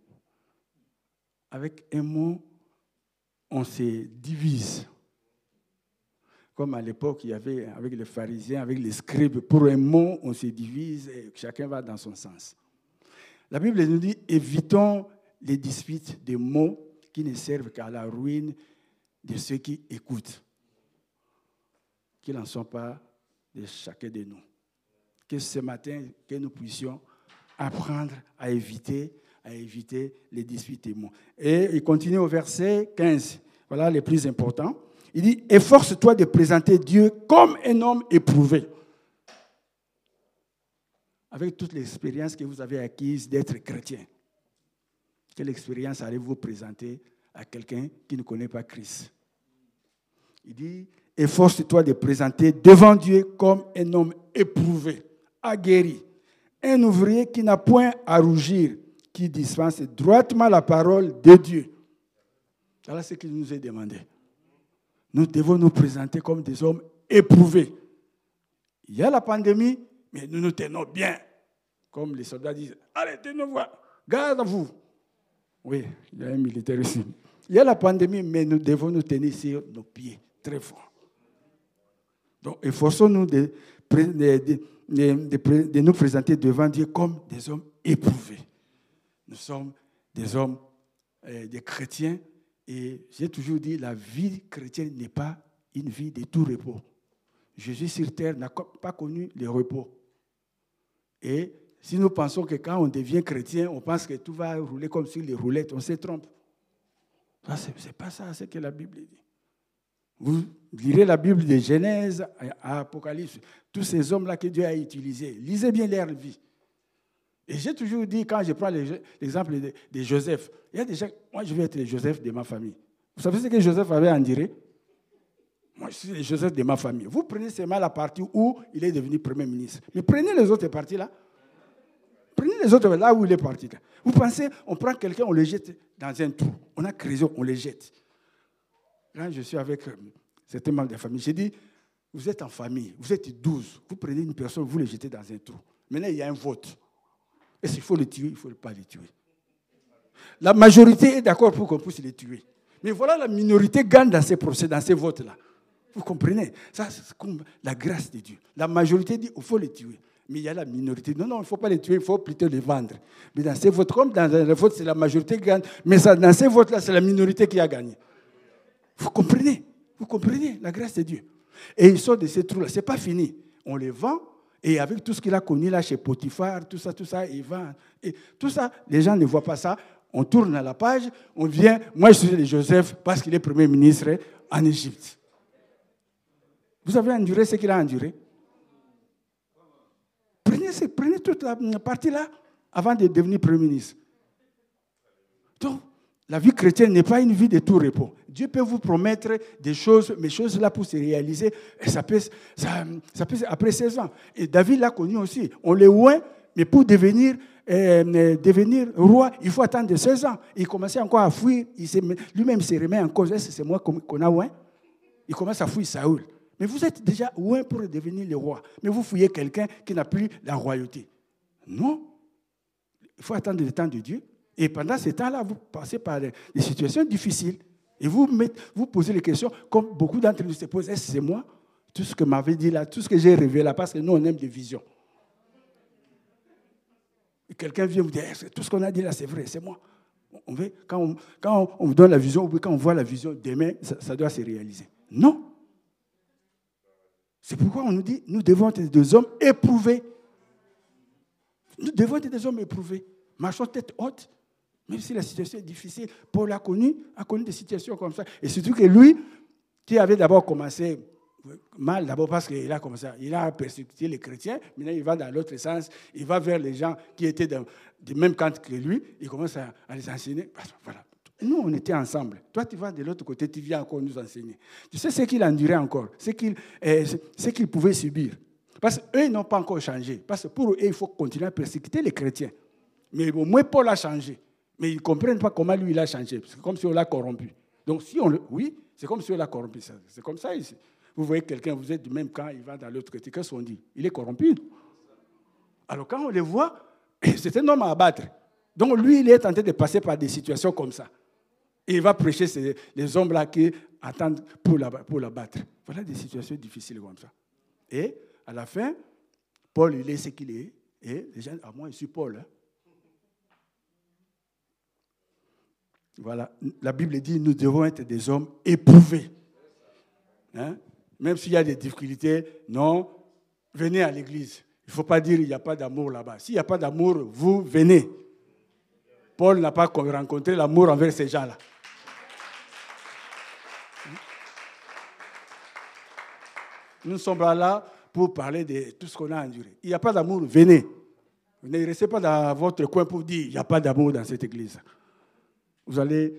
Avec un mot, on se divise. Comme à l'époque, il y avait avec les pharisiens, avec les scribes, pour un mot, on se divise et chacun va dans son sens. La Bible nous dit évitons les disputes de mots qui ne servent qu'à la ruine de ceux qui écoutent. Qu'ils n'en sont pas de chacun de nous. Que ce matin, que nous puissions apprendre à éviter, à éviter les disputes de mots. Et il continue au verset 15. Voilà les plus importants. Il dit, efforce-toi de présenter Dieu comme un homme éprouvé. Avec toute l'expérience que vous avez acquise d'être chrétien. Quelle expérience allez-vous présenter à quelqu'un qui ne connaît pas Christ? Il dit, efforce-toi de présenter devant Dieu comme un homme éprouvé, aguerri, un ouvrier qui n'a point à rougir, qui dispense droitement la parole de Dieu. Voilà ce qu'il nous est demandé nous devons nous présenter comme des hommes éprouvés. Il y a la pandémie, mais nous nous tenons bien. Comme les soldats disent, allez, tenez-vous, garde à vous. Oui, il y a un militaire ici. Il y a la pandémie, mais nous devons nous tenir sur nos pieds très fort. Donc, efforçons-nous de, de, nous présenter devant Dieu comme des hommes éprouvés. Nous sommes des hommes, euh, des chrétiens et j'ai toujours dit, la vie chrétienne n'est pas une vie de tout repos. Jésus sur terre n'a pas connu le repos. Et si nous pensons que quand on devient chrétien, on pense que tout va rouler comme sur les roulettes, on se trompe. Ce n'est pas ça ce que la Bible dit. Vous lirez la Bible de Genèse à Apocalypse, tous ces hommes-là que Dieu a utilisés. Lisez bien leur vie. Et j'ai toujours dit, quand je prends l'exemple de, Joseph, il y a déjà, moi je veux être le Joseph de ma famille. Vous savez ce que Joseph avait à dire Moi je suis le Joseph de ma famille. Vous prenez seulement la partie où il est devenu Premier ministre. Mais prenez les autres parties là. Prenez les autres là où il est parti. Vous pensez, on prend quelqu'un, on le jette dans un trou. On a créé, on le jette. Quand je suis avec euh, certains membres de la famille, j'ai dit, vous êtes en famille, vous êtes 12, vous prenez une personne, vous le jetez dans un trou. Maintenant, il y a un vote. Et s'il faut le tuer, il ne faut pas le tuer. La majorité est d'accord pour qu'on puisse le tuer. Mais voilà, la minorité gagne dans ces procès, dans ces votes-là. Vous comprenez? Ça, c'est comme la grâce de Dieu. La majorité dit qu'il faut le tuer. Mais il y a la minorité. Non, non, il ne faut pas les tuer, il faut plutôt les vendre. Mais dans ces votes, comme dans les votes, c'est la majorité qui gagne. Mais ça, dans ces votes-là, c'est la minorité qui a gagné. Vous comprenez? Vous comprenez la grâce de Dieu Et il sort de ces trous-là. Ce n'est pas fini. On les vend. Et avec tout ce qu'il a connu là chez Potiphar, tout ça, tout ça, il vend. Et tout ça, les gens ne voient pas ça. On tourne à la page, on vient. Moi, je suis de Joseph parce qu'il est Premier ministre en Égypte. Vous avez enduré ce qu'il a enduré Prenez, prenez toute la partie-là avant de devenir Premier ministre. Donc, la vie chrétienne n'est pas une vie de tout repos. Dieu peut vous promettre des choses, mais choses-là pour se réaliser, ça peut, ça, peut après 16 ans. Et David l'a connu aussi. On le loin, mais pour devenir, euh, euh, devenir roi, il faut attendre 16 ans. Il commençait encore à fuir. Lui-même se remet en cause. Est-ce que c'est moi qu'on a loin Il commence à fuir Saoul. Mais vous êtes déjà loin pour devenir le roi. Mais vous fouillez quelqu'un qui n'a plus la royauté. Non. Il faut attendre le temps de Dieu. Et pendant ce temps-là, vous passez par des, situations difficiles. Et vous, vous posez les questions, comme beaucoup d'entre nous se posent, est-ce que c'est moi Tout ce que m'avait dit là, tout ce que j'ai rêvé là, parce que nous, on aime des visions. Et quelqu'un vient vous dire, tout ce qu'on a dit là, c'est vrai, c'est moi. On veut, quand, on, quand on, vous donne la vision, quand on voit la vision, demain, ça, doit se réaliser. Non. C'est pourquoi on nous dit, nous devons être des hommes éprouvés. Nous devons être des hommes éprouvés. Marchons tête haute, même si la situation est difficile, Paul a connu, a connu des situations comme ça. Et surtout que lui, qui avait d'abord commencé mal, d'abord parce qu'il a commencé, il a persécuté les chrétiens, maintenant il va dans l'autre sens, il va vers les gens qui étaient du même camp que lui, il commence à, les enseigner. Voilà. Nous, on était ensemble. Toi, tu vas de l'autre côté, tu viens encore nous enseigner. Tu sais ce qu'il endurait encore, ce qu'il eh, pouvait subir. Parce qu'eux n'ont pas encore changé. Parce que pour eux, il faut continuer à persécuter les chrétiens. Mais au moins, Paul a changé. Mais ils ne comprennent pas comment lui, il a changé. C'est comme si on l'a corrompu. Donc, si on le. Oui, c'est comme si on l'a corrompu. C'est comme ça ici. Vous voyez quelqu'un, vous êtes du même camp, il va dans l'autre côté. Qu'est-ce qu'on dit? Il est corrompu. Alors, quand on le voit, c'est un homme à abattre. Donc, lui, il est en train de passer par des situations comme ça. Et il va prêcher ces, les hommes-là qui attendent pour l'abattre. voilà des situations difficiles comme ça. Et à la fin, Paul, il est ce qu'il est. Et les gens, à moi, je suis Paul. Hein. Voilà, la Bible dit nous devons être des hommes éprouvés. Hein? Même s'il y a des difficultés, non, venez à l'église. Il ne faut pas dire qu'il n'y a pas d'amour là-bas. S'il n'y a pas d'amour, vous venez. Paul n'a pas rencontré l'amour envers ces gens-là. Nous sommes là pour parler de tout ce qu'on a enduré. Il n'y a pas d'amour, venez. Ne restez pas dans votre coin pour dire il n'y a pas d'amour dans cette église. Vous allez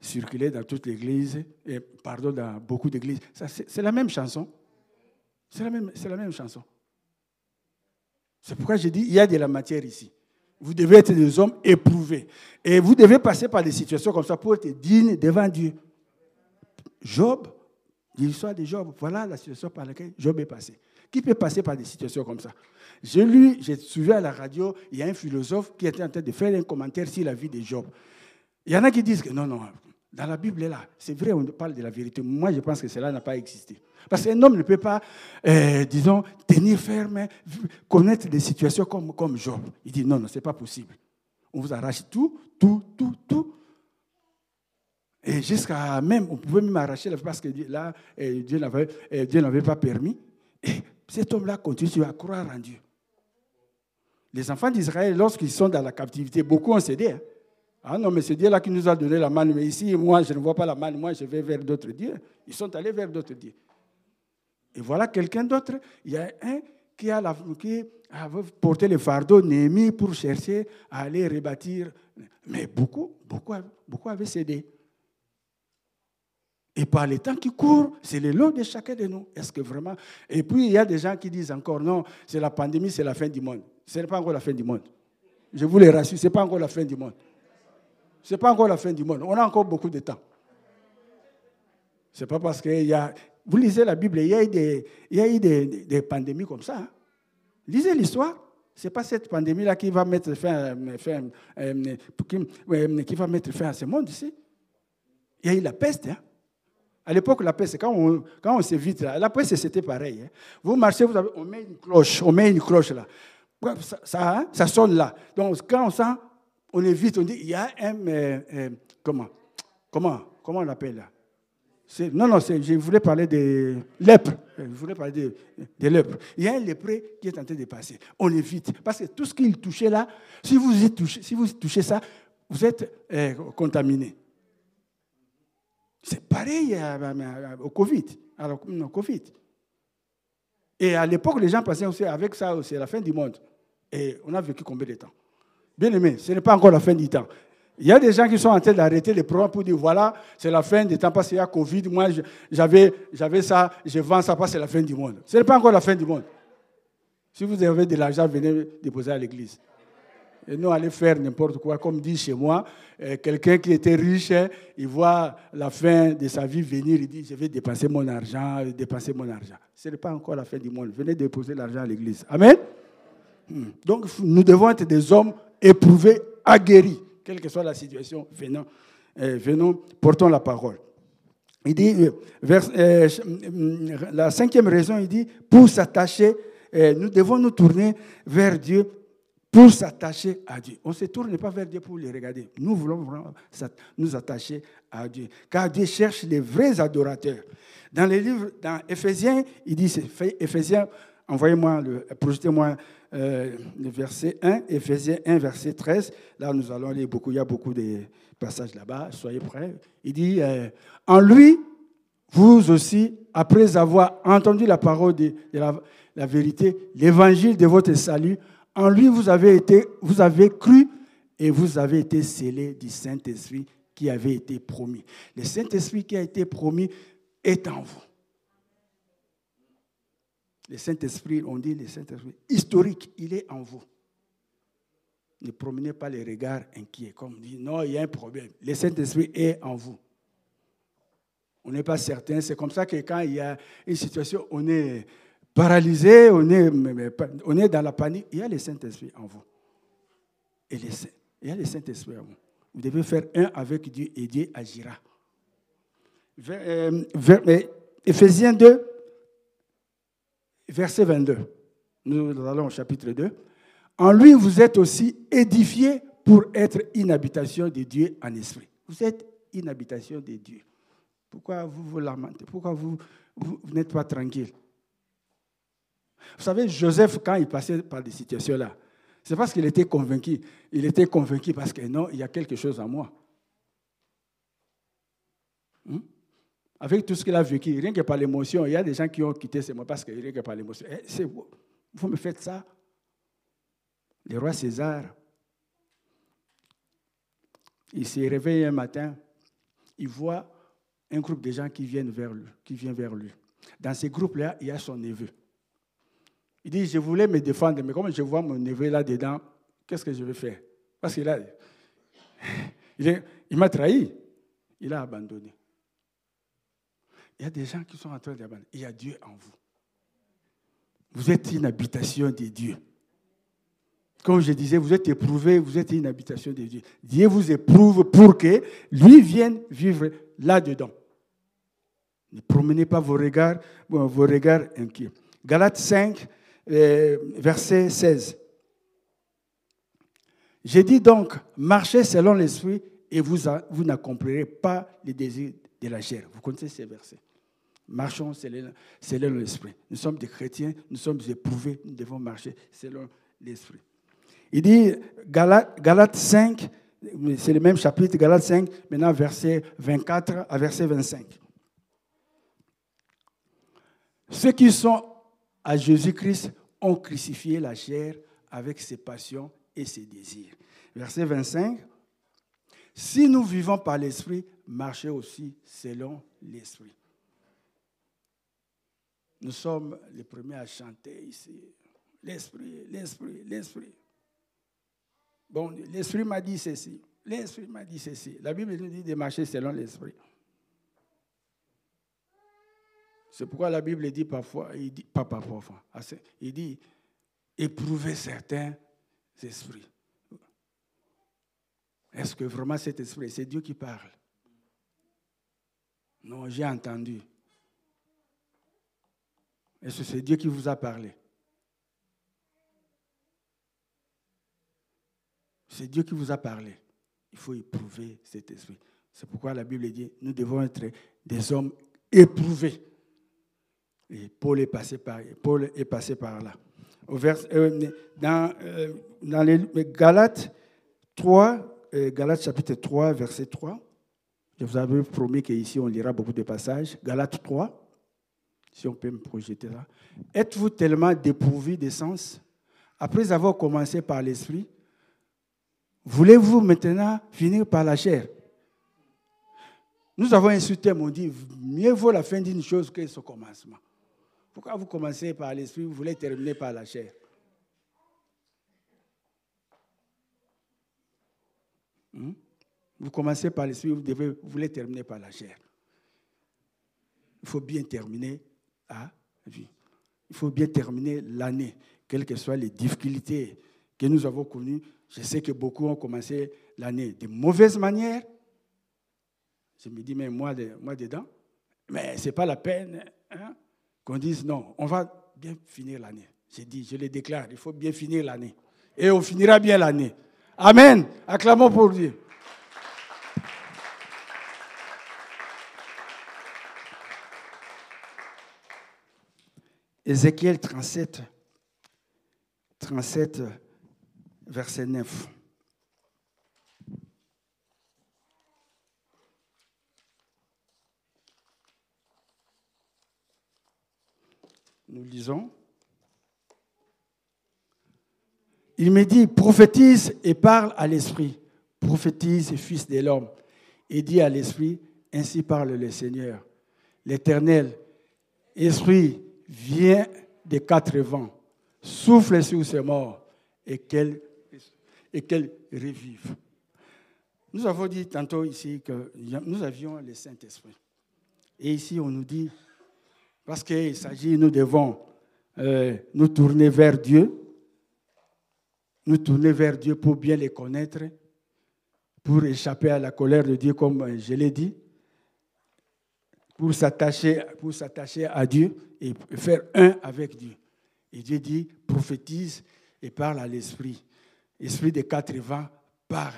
circuler dans toute l'église, et pardon, dans beaucoup d'églises. C'est la même chanson. C'est la même, chanson. C'est pourquoi j'ai dit, il y a de la matière ici. Vous devez être des hommes éprouvés. Et vous devez passer par des situations comme ça pour être digne devant Dieu. Job, l'histoire de Job, voilà la situation par laquelle Job est passé. Qui peut passer par des situations comme ça? J'ai lu, j'ai suivi à la radio, il y a un philosophe qui était en train de faire un commentaire sur la vie de Job. Il y en a qui disent que non, non, dans la Bible, là, c'est vrai, on parle de la vérité. Moi, je pense que cela n'a pas existé. Parce qu'un homme ne peut pas, euh, disons, tenir ferme, connaître des situations comme, comme Job. Il dit non, non, ce n'est pas possible. On vous arrache tout, tout, tout, tout. Et jusqu'à même, on pouvait même arracher parce que là, euh, Dieu n'avait, euh, Dieu n'avait pas permis. Et cet homme-là continue à croire en Dieu. Les enfants d'Israël, lorsqu'ils sont dans la captivité, beaucoup ont cédé. Hein. Ah non, mais c'est Dieu-là qui nous a donné la manne. Mais ici, moi, je ne vois pas la manne. Moi, je vais vers d'autres dieux. Ils sont allés vers d'autres dieux. Et voilà quelqu'un d'autre. Il y a un qui a, la, qui a porté le fardeau Néhémie pour chercher à aller rebâtir. Mais beaucoup, beaucoup, beaucoup avaient cédé. Et par les temps qui courent, c'est le lot de chacun de nous. Est-ce que vraiment? Et puis, il y a des gens qui disent encore non, c'est la pandémie, c'est la fin du monde. Ce n'est pas encore la fin du monde. Je vous le rassure, ce n'est pas encore la fin du monde. Ce n'est pas encore la fin du monde. On a encore beaucoup de temps. Ce n'est pas parce qu'il y a. Vous lisez la Bible, il y a eu des, il y a eu des, pandémies comme ça. Hein. Lisez l'histoire. Ce n'est pas cette pandémie-là qui va mettre fin, fin euh, qui, qui, va mettre fin à ce monde ici. Il y a eu la peste. Hein. À l'époque, la peste, quand on, quand on s'évite, la peste, c'était pareil. Hein. Vous marchez, vous avez, on met une cloche, on met une cloche là. Ça, ça, ça sonne là. Donc, quand on sent on évite, on dit, il y a un, euh, euh, comment, comment, comment on l'appelle là? Non, non, je voulais parler des lèpres. Je voulais parler des, lèpres. Il y a un lépreux qui est en train de passer. On évite. Parce que tout ce qu'il touchait là, si vous, y touchez, si vous touchez ça, vous êtes euh, contaminé. C'est pareil au Covid. Covid. Et à l'époque, les gens passaient aussi avec ça, c'est la fin du monde. Et on a vécu combien de temps? Bien aimé, ce n'est pas encore la fin du temps. Il y a des gens qui sont en train d'arrêter les programmes pour dire voilà, c'est la fin du temps parce qu'il y a Covid. Moi, j'avais, ça, je vends ça parce c'est la fin du monde. Ce n'est pas encore la fin du monde. Si vous avez de l'argent, venez déposer à l'église. Et nous, aller faire n'importe quoi, comme dit chez moi, euh, quelqu'un qui était riche, il voit la fin de sa vie venir, il dit, je vais dépenser mon argent, dépenser mon argent. Ce n'est pas encore la fin du monde. Venez déposer l'argent à l'église. Amen. Hmm. Donc, nous devons être des hommes éprouvés, aguerris quelle que soit la situation, venons, euh, venons portons la parole. Il dit, euh, euh, la cinquième raison, il dit, pour s'attacher, nous devons nous tourner vers Dieu pour s'attacher à Dieu. On ne se tourne pas vers Dieu pour les regarder. Nous voulons vraiment nous attacher à Dieu. Car Dieu cherche les vrais adorateurs. Dans les livres, dans Éphésiens, il dit, Éphésiens, envoyez-moi, projetez-moi euh, verset 1, Ephésiens 1, verset 13. Là, nous allons lire beaucoup, il y a beaucoup de passages là-bas, soyez prêts. Il dit, euh, en lui, vous aussi, après avoir entendu la parole de, la, vérité, l'évangile de votre salut, en lui, vous avez, été, vous avez cru et vous avez été scellés du Saint-Esprit qui avait été promis. Le Saint-Esprit qui a été promis est en vous. Le Saint-Esprit, on dit le Saint-Esprit, historique, il est en vous. Ne promenez pas les regards inquiets, comme on dit, non, il y a un problème. Le Saint-Esprit est en vous. On n'est pas certain. C'est comme ça que quand il y a une situation, on est paralysé, on est, on est dans la panique. Il y a le Saint-Esprit en vous. Il y a le Saint-Esprit en vous. Vous devez faire un avec Dieu et Dieu agira. Euh, Éphésiens 2, verset 22. Nous allons au chapitre 2. En lui, vous êtes aussi édifiés pour être une habitation de Dieu en esprit. Vous êtes une habitation de Dieu. Pourquoi vous vous lamentez? Pourquoi vous, vous, n'êtes pas tranquille? Vous savez, Joseph, quand il passait par des situations-là, c'est parce qu'il était convaincu. Il était convaincu parce que non, il y a quelque chose en moi. Hmm? Avec tout ce qu'il a vécu, rien que par l'émotion, il y a des gens qui ont quitté ces mots parce que rien que par l'émotion. Eh, vous, me faites ça. Le roi César, il s'est réveillé un matin, il voit un groupe de gens qui viennent vers lui. Vient vers lui. Dans ces groupes-là, il y a son neveu. Il dit, je voulais me défendre, mais comme je vois mon neveu là-dedans, qu'est-ce que je vais faire? Parce qu'il il m'a trahi, il a abandonné. Il y a des gens qui sont en train d'abandonner. Il y a Dieu en vous. Vous êtes une habitation de Dieu. Comme je disais, vous êtes éprouvé, vous êtes une habitation de Dieu. Dieu vous éprouve pour que lui vienne vivre là-dedans. Ne promenez pas vos regards, vos regards inquiets. Galates 5, euh, verset 16. J'ai dit donc, marchez selon l'esprit et vous, vous n'accomplirez pas les désirs de la chair. Vous connaissez ces versets. Marchons selon l'esprit. Nous sommes des chrétiens, nous sommes éprouvés, nous devons marcher selon l'esprit. Il dit, Galates, 5, c'est le même chapitre, Galates 5, maintenant verset 24 à verset 25. Ceux qui sont à Jésus-Christ ont crucifié la chair avec ses passions et ses désirs. Verset 25. Si nous vivons par l'esprit, marchez aussi selon l'esprit. Nous sommes les premiers à chanter ici. L'esprit, l'esprit, l'esprit. Bon, l'esprit m'a dit ceci. L'esprit m'a dit ceci. La Bible nous dit de marcher selon l'esprit. C'est pourquoi la Bible dit parfois, il dit, pas parfois, il dit éprouver certains esprits. Est-ce que vraiment cet esprit, c'est Dieu qui parle? Non, j'ai entendu. Est-ce que c'est Dieu qui vous a parlé C'est Dieu qui vous a parlé. Il faut éprouver cet esprit. C'est pourquoi la Bible dit, nous devons être des hommes éprouvés. Et Paul est passé par, Paul est passé par là. Au euh, dans, euh, dans les Galates 3, euh, Galates chapitre 3, verset 3, je vous avais promis qu'ici on lira beaucoup de passages. Galates 3, si on peut me projeter là. Êtes-vous tellement dépourvu de sens? Après avoir commencé par l'esprit Voulez-vous maintenant finir par la chair? Nous avons un thème, on dit mieux vaut la fin d'une chose que son commencement. Pourquoi vous commencez par l'esprit, vous voulez terminer par la chair? Hmm? Vous commencez par l'esprit, vous, devez, vous voulez terminer par la chair. Il faut bien terminer à vie. Il faut bien terminer l'année, quelles que soient les difficultés que nous avons connues. Je sais que beaucoup ont commencé l'année de mauvaise manière. Je me dis, mais moi, moi dedans, mais ce n'est pas la peine hein, qu'on dise non, on va bien finir l'année. J'ai dit, je le déclare, il faut bien finir l'année. Et on finira bien l'année. Amen. Acclamons pour Dieu. Ézéchiel 37, 37, verset 9. Nous lisons. Il me dit, prophétise et parle à l'esprit. Prophétise, fils de l'homme. Et dit à l'esprit, ainsi parle le Seigneur, l'Éternel. Esprit, vient des quatre vents, souffle sur ces morts et qu'elles et revivent. Nous avons dit tantôt ici que nous avions le Saint-Esprit. Et ici, on nous dit, parce qu'il s'agit, nous devons euh, nous tourner vers Dieu, nous tourner vers Dieu pour bien les connaître, pour échapper à la colère de Dieu, comme je l'ai dit, pour s'attacher, à Dieu et faire un avec Dieu. Et Dieu dit, prophétise et parle à l'esprit. L'esprit des quatre vents parle.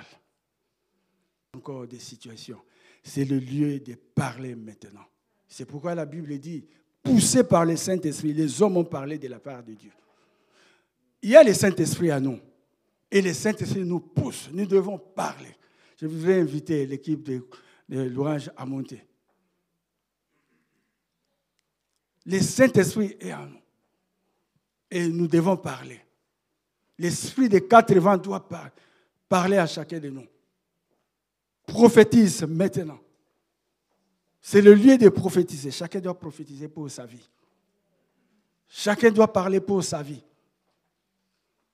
Encore des situations. C'est le lieu de parler maintenant. C'est pourquoi la Bible dit, poussé par le Saint-Esprit, les hommes ont parlé de la part de Dieu. Il y a le Saint-Esprit à nous. Et le Saint-Esprit nous pousse. Nous devons parler. Je voudrais inviter l'équipe de, de à monter. Le Saint-Esprit est en nous. Et nous devons parler. L'esprit des quatre vents doit parler à chacun de nous. Prophétise maintenant. C'est le lieu de prophétiser. Chacun doit prophétiser pour sa vie. Chacun doit parler pour sa vie.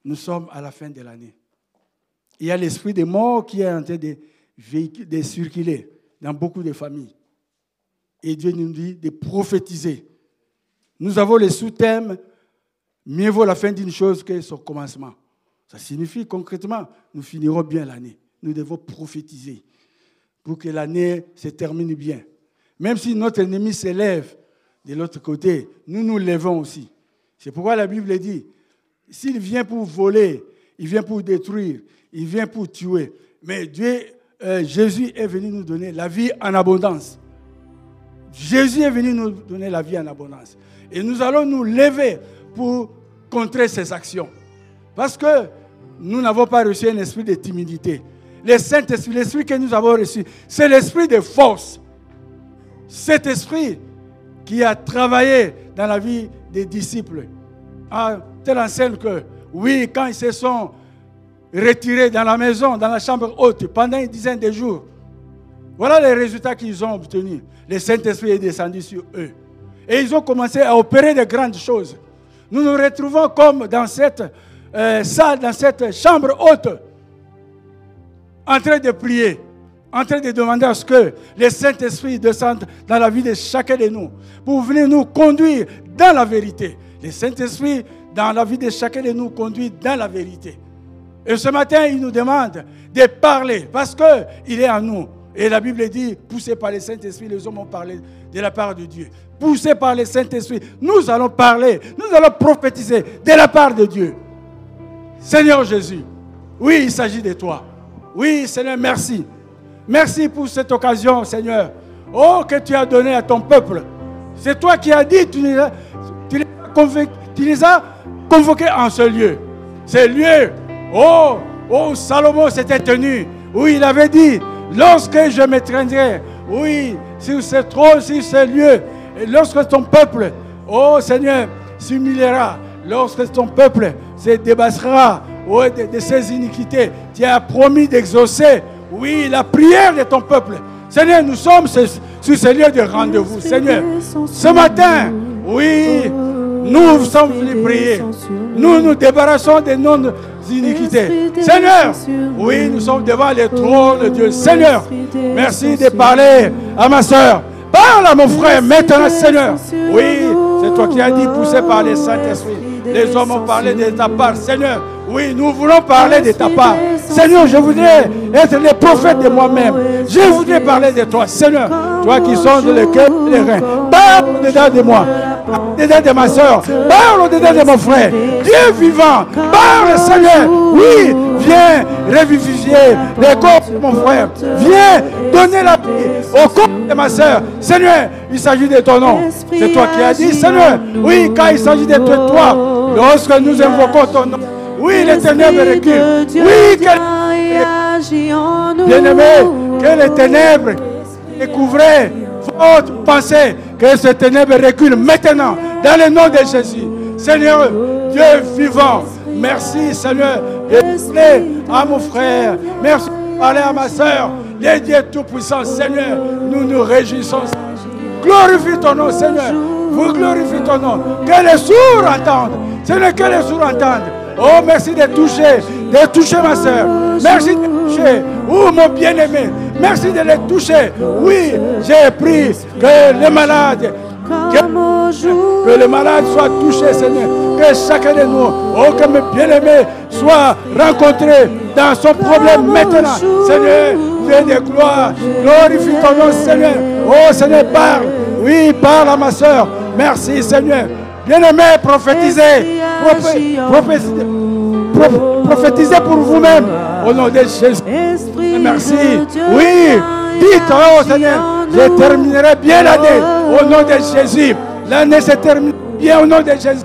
Nous sommes à la fin de l'année. Il y a l'esprit des morts qui est en train de, circuler dans beaucoup de familles. Et Dieu nous dit de prophétiser nous avons les sous-thèmes Mieux vaut la fin d'une chose que son commencement. Ça signifie concrètement, nous finirons bien l'année. Nous devons prophétiser pour que l'année se termine bien. Même si notre ennemi s'élève de l'autre côté, nous nous levons aussi. C'est pourquoi la Bible dit, s'il vient pour voler, il vient pour détruire, il vient pour tuer. Mais Dieu, euh, Jésus est venu nous donner la vie en abondance. Jésus est venu nous donner la vie en abondance. Et nous allons nous lever pour contrer ces actions. Parce que nous n'avons pas reçu un esprit de timidité. Le Saint-Esprit, l'esprit que nous avons reçu, c'est l'esprit de force. Cet esprit qui a travaillé dans la vie des disciples, à telle enseigne que, oui, quand ils se sont retirés dans la maison, dans la chambre haute, pendant une dizaine de jours, voilà les résultats qu'ils ont obtenus. Le Saint-Esprit est descendu sur eux. Et ils ont commencé à opérer de grandes choses. Nous nous retrouvons comme dans cette euh, salle, dans cette chambre haute, en train de prier, en train de demander à ce que le Saint-Esprit descende dans la vie de chacun de nous, pour venir nous conduire dans la vérité. Le Saint-Esprit, dans la vie de chacun de nous, conduit dans la vérité. Et ce matin, il nous demande de parler, parce qu'il est en nous. Et la Bible dit, poussé par le Saint-Esprit, les hommes ont parlé de la part de Dieu. Poussé par le Saint-Esprit, nous allons parler, nous allons prophétiser de la part de Dieu. Seigneur Jésus, oui, il s'agit de toi. Oui, Seigneur, merci. Merci pour cette occasion, Seigneur. Oh, que tu as donné à ton peuple. C'est toi qui as dit, tu les as, convoqués, en ce lieu. Ce lieu, oh, oh, Salomon s'était tenu, où il avait dit, lorsque je me traînerai, oui, sur ce trône, sur ce lieu, et lorsque ton peuple, oh Seigneur, s'humiliera, lorsque ton peuple se débassera oh, de, de ses iniquités, tu as promis d'exaucer, oui, la prière de ton peuple. Seigneur, nous sommes sur sur ce lieu de rendez-vous. Seigneur, ce matin, oui, nous sommes venus prier. Nous nous débarrassons de nos iniquités. Seigneur, oui, nous sommes devant le trône de Dieu. Seigneur, merci de parler à ma soeur. Parle à mon frère maintenant, Seigneur. Oui, c'est toi qui as dit, poussé par les Saint-Esprit. Les hommes ont parlé de ta part. Seigneur, oui, nous voulons parler de ta part. Seigneur, je voudrais être le prophète de moi-même. Je voudrais parler de toi, Seigneur. Toi qui songes le cœur et les reins. Parle au-dedans de moi. Au-dedans de ma soeur. Parle au-dedans de mon frère. Dieu vivant. Parle, Seigneur. Oui, viens revivifier le corps de mon frère. Viens donner la vie au corps de ma soeur. Seigneur, il s'agit de ton nom. C'est toi qui as dit, Seigneur. Oui, quand il s'agit de toi, lorsque nous invoquons ton nom. Oui, les ténèbres reculent. Oui, que... bien-aimé, que les ténèbres découvraient votre pensée, que ces ténèbres reculent maintenant dans le nom de Jésus. Seigneur, Dieu vivant, merci Seigneur de à mon frère. Merci de parler à ma soeur. Les dieux tout-puissants, Seigneur, nous nous réjouissons. Glorifie ton nom, Seigneur. Vous glorifiez ton nom. Que les sourds entendent. Seigneur, que les sourds entendent. Oh, merci de toucher, de toucher ma soeur. Merci de toucher. Oh, mon bien-aimé. Merci de les toucher. Oui, j'ai pris que les malades, que, que les malades soient touchés, Seigneur. Que chacun de nous, oh, que mes bien-aimés soient rencontrés dans son problème maintenant. Seigneur, Dieu de gloire, glorifie ton nom, Seigneur. Oh, Seigneur, parle. Oui, parle à ma soeur. Merci, Seigneur. Bien-aimé, prophétisez. Prophétisez, prophétisez pour vous-même. Au nom de Jésus. Merci. Oui. Dites, oh Seigneur, je terminerai bien l'année. Au nom de Jésus. L'année se termine bien au nom de Jésus.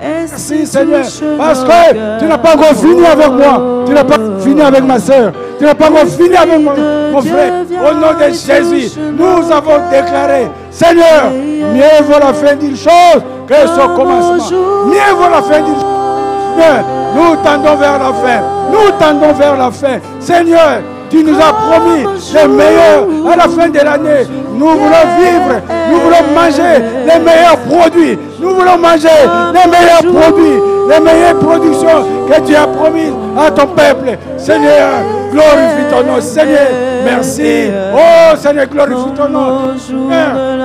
Merci Seigneur. Parce que tu n'as pas encore fini avec moi. Tu n'as pas fini avec ma soeur. Tu n'as pas encore fini avec mon, mon frère. Au nom de Jésus, nous avons déclaré, Seigneur, mieux vaut la fin d'une chose que son commencement. Mieux vaut la fin d'une chose. Nous tendons vers la fin. Nous tendons vers la fin. Seigneur, tu nous as promis le meilleur à la fin de l'année. Nous voulons vivre, nous voulons manger les meilleurs produits. Nous voulons manger les meilleurs produits, les meilleures productions que tu as promises à ton peuple. Seigneur, glorifie ton nom. Seigneur, merci. Oh Seigneur, glorifie ton nom.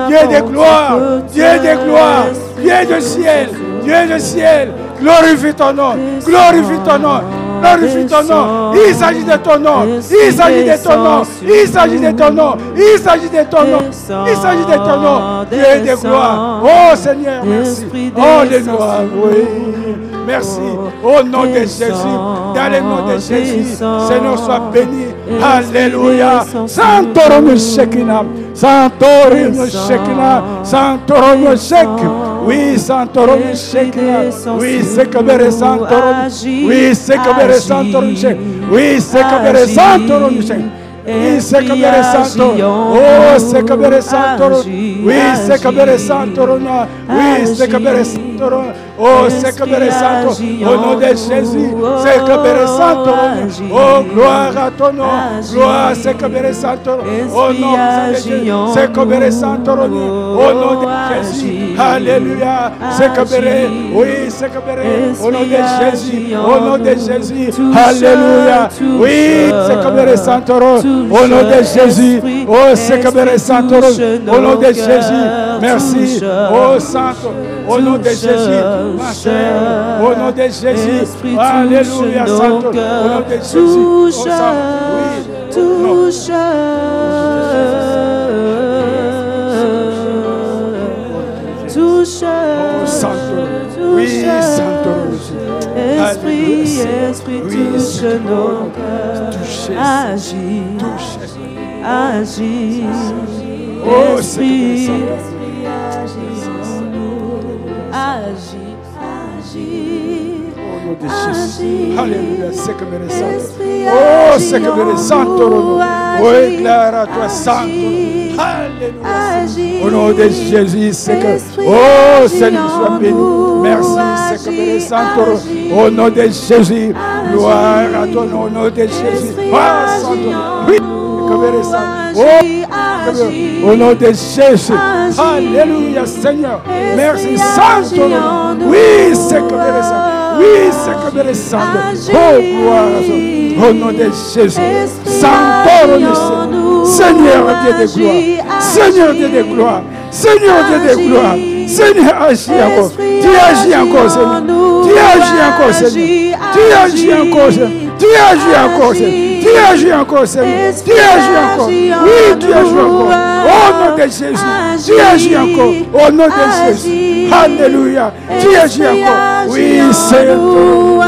Dieu de gloire, Dieu de gloire, Dieu du ciel, Dieu du ciel. Glorifie ton nom, glorifie ton nom. Glorifie ton nom. Il s'agit de ton nom. Il s'agit de ton nom. Il s'agit de ton nom. Il s'agit de ton nom. Il s'agit de ton nom. Dieu de gloire. Oh Seigneur, merci. Oh, de gloire. Oui. Merci. Au nom de Jésus. Dans le nom de Jésus. Seigneur, sois béni. Alléluia. Santorum Shekinah. Santorum Shekinah. Santorum Shekinah. Oui, Santorum Shekinah. Oui, Sekabere Santorum. Oui, Sekabere Santorum Shekinah. Oui, Sekabere Santorum Shekinah. Oui, Sekabere Santo. Oh, Sekabere Santo. Oui, Sekabere Santo. Oui, Sekabere Santo. Oh, Sekabere Santo. Au nom de Jésus. Sekabere Santo. Oh, gloire à ton nom. Gloire, Sekabere Santo. Au nom de Jésus. Sekabere Santo. Au nom de Jésus. Alléluia. Sekabere. Oui, Sekabere. Au nom de Jésus. Au nom de Jésus. Alléluia. Oui, Sekabere Santo. Au nom de Jésus. Oh, Sekabere Santo. Au nom de Jésus. Merci. Oh, Santo. Au nom de Jésus. Ma chère. Au nom de Jésus. Alléluia, Santo. Au nom de Jésus. Touche. Touche. Santo. Oui, Santo. Esprit. Esprit, touche nos cœurs. Agis. agis. Oh, Esprit, agis. Agis, agis. Au nom de Jésus. Alléluia. Esprit, Oh, comme le en Santo. Oh, Agis, éclaire à toi, Santo. Alléluia. Au nom de Jésus, c'est que. Esprit, Oh, Seigneur, sois béni. Merci, c'est Agis, Santo. Au nom de Jésus. Gloire à nom, au nom de Jésus. Ah, agis Santo. Oui, le Santo. Oh. Au nom de Jésus. Alléluia, Seigneur. Merci, Santo. Oui, c'est comme le Santo. Oui, c'est comme le Santo. Oh, gloire. Au nom de Jésus. Santo. Seigneur Dieu de gloire. Seigneur Dieu de gloire. Seigneur Dieu de gloire. Seigneur, agis encore. Tu agis encore, en Seigneur. Tu agis encore, Seigneur. Tu agis. encore, Seigneur. Tu agis encore, Seigneur. Tu agis encore, Seigneur. Tu agis encore. Oui, tu agis encore. Au nom de Jésus. Tu agis encore. Au nom de Jésus. Alléluia. Tu agis encore. Oui, Seigneur.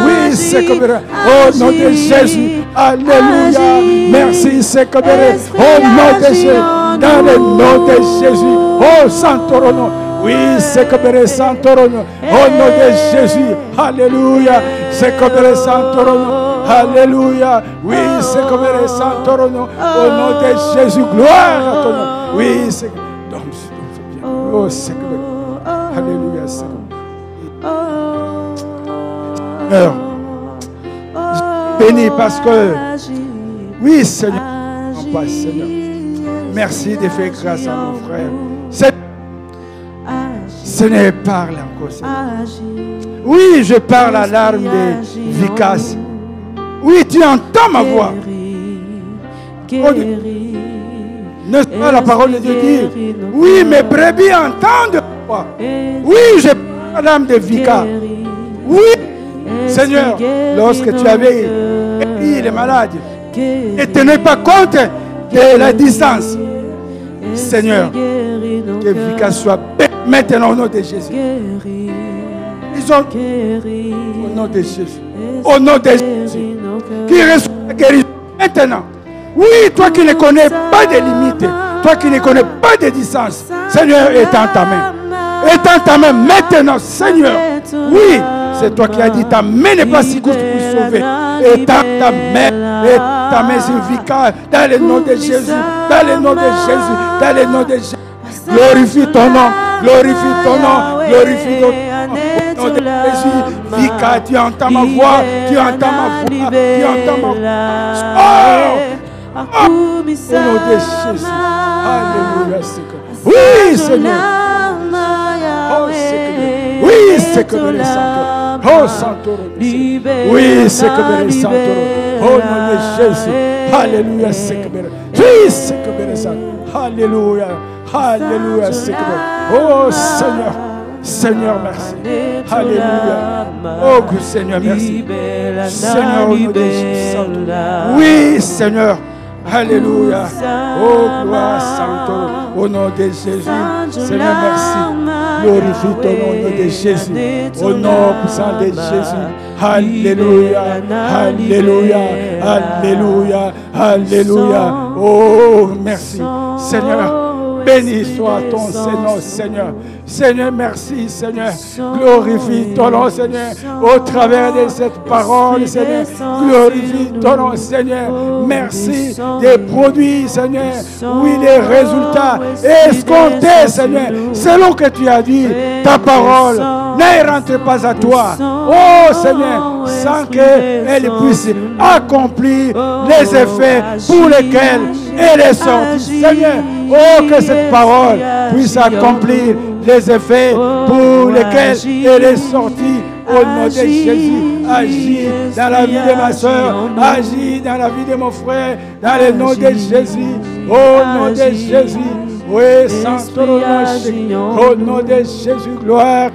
Oui, ça. Au nom de. Jésus. Alléluia. Merci, c'est comme ça. Esprit, Au nom de Jésus. Dans le nom de Jésus. Oh, Santorono. Oui, le Santorono. Au nom de Jésus. Alléluia. Le Santorono. Alléluia. Oui, c'est comme le Santorono. Au nom de Jésus. Gloire à ton nom. Oui, c'est. Donc, bien. Oh, c'est comme. Alléluia. C'est comme. Seigneur, béni parce que. Oui, Seigneur. en passe, Seigneur. Merci de faire grâce à mon frère. Seigneur, parle encore, Seigneur. Oui, je parle à l'arme de Vicas. Oui, tu entends ma voix. N'est-ce pas la parole de Dieu dit Oui, mes brebis entendent ma voix. Oui, je parle à l'arme de Vicas. Oui, Seigneur, lorsque tu avais guéri les malades, ne tenez pas compte de la distance. Seigneur, que Vicas soit maintenant au nom de Jésus. Ils ont au nom de Jésus. Au nom de Jésus. Qui reçoit la guérison maintenant. Oui, toi qui ne connais pas de limites, toi qui ne connais pas de distance, Seigneur, étends ta main. Étends ta main maintenant, Seigneur. Oui, c'est toi qui as dit ta main n'est pas si courte pour sauver. Étends ta main, et ta main Vicar, dans le nom de Jésus, dans le nom de Jésus, dans le nom de Jésus. Glorifie ton nom, glorifie ton nom, glorifie ton nom. Nom de Jésus, Vika, tu entends ma voix, tu entends ma voix, tu entends ma voix. Oh! Au nom de Jésus. Alléluia, Seigneur. Oui, Seigneur. Oh, Seigneur. Oui, c'est comme les Santoro. Oh, Santoro. Oui, les Santoro. Au nom de Jésus. Alléluia, les Oui, les Santoro. Alléluia. Alléluia, comme Oh, Seigneur. Seigneur, merci. Alléluia. Oh, que Seigneur, merci. Seigneur, au nom de Jésus. Oui, Seigneur. Alléluia. Oh, gloire Santo. Au nom de Jésus. Seigneur, merci. Glorifie ton nom de Jésus. Au nom puissant de Jésus. Alléluia. Alléluia. Alléluia. Alléluia. Oh, merci. Seigneur. Béni soit ton Seigneur, Seigneur. Seigneur, merci, Seigneur. Glorifie ton nom, Seigneur. Au travers de cette parole, Seigneur. Glorifie ton nom, Seigneur. Merci des produits, Seigneur. Oui, des résultats escomptés, Seigneur. Selon que tu as dit, ta parole ne rentre pas à toi. Oh, Seigneur, sans qu'elle puisse accomplir les effets pour lesquels elle est sortie. Seigneur, oh, que cette parole puisse accomplir les effets pour lesquels elle est sortie. Au nom de Jésus, agis dans la vie de ma soeur, agis dans la vie de mon frère, dans le nom de Jésus, au nom de Jésus. Oui, Saint au nom de Jésus, gloire.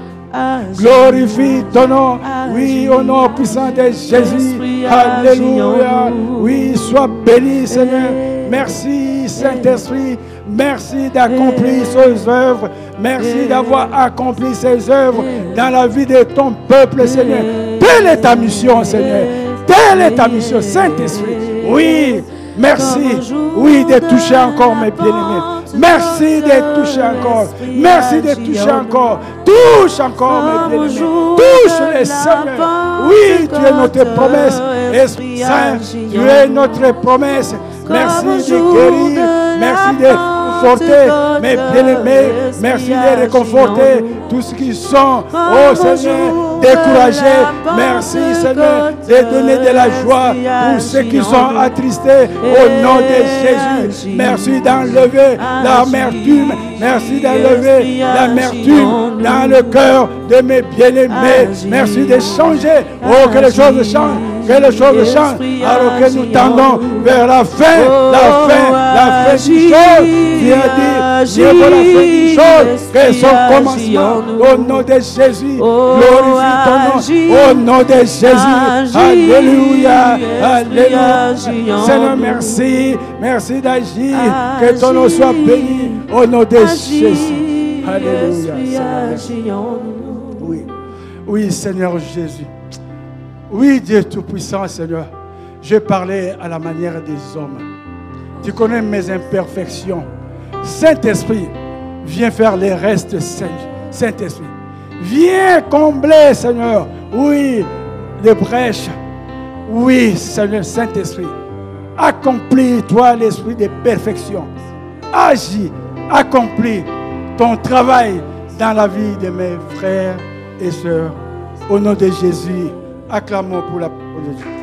Glorifie ton nom. Oui, au nom puissant de Jésus. Alléluia. Oui, sois béni, Seigneur. Merci, Saint-Esprit. Merci d'accomplir ces œuvres. Merci d'avoir accompli ces œuvres dans la vie de ton peuple, Seigneur. Telle est ta mission, Seigneur. Telle est ta mission, Saint-Esprit. Oui, Merci, oui, de toucher encore mes bien-aimés. Merci de toucher encore. Merci de toucher encore. Touche encore mes bien-aimés. Touche les Seigneur. Oui, tu es notre promesse. Esprit Saint, tu es notre promesse. Merci de guérir. Merci de conforter Pentecôte, mes bien-aimés. Merci de réconforter tous ceux qui sont, oh Seigneur, découragés. Merci Seigneur de donner de la joie pour ceux qui sont attristés au nom de Jésus. Merci d'enlever l'amertume. Merci d'enlever l'amertume dans le cœur de mes bien-aimés. Merci de changer. Oh, que les choses changent. Que les choses changent. Alors que nous tendons vers la fin, Oh, la fin, la fin du agit, chose. Tu as dit, mieux vaut la fin du chose que son commencement. Au nom de Jésus, Oh, glorifie ton nom. Au nom de Jésus, Alléluia, Alléluia. Seigneur, merci, merci d'agir. Que ton nom soit béni. Au nom de Jésus. Alléluia. Seigneur, merci. oui, Seigneur Jésus. Oui, Dieu Tout-Puissant, Seigneur. Je parlais à la manière des hommes. Tu connais mes imperfections. Saint-Esprit, viens faire les restes, Saint- Saint-Esprit. Viens combler, Seigneur. Oui, les brèches. Oui, Seigneur Saint-Esprit. Accomplis, toi, l'esprit de perfection. Agis, accomplis ton travail dans la vie de mes frères et sœurs. Au nom de Jésus, acclamons pour la parole de Dieu.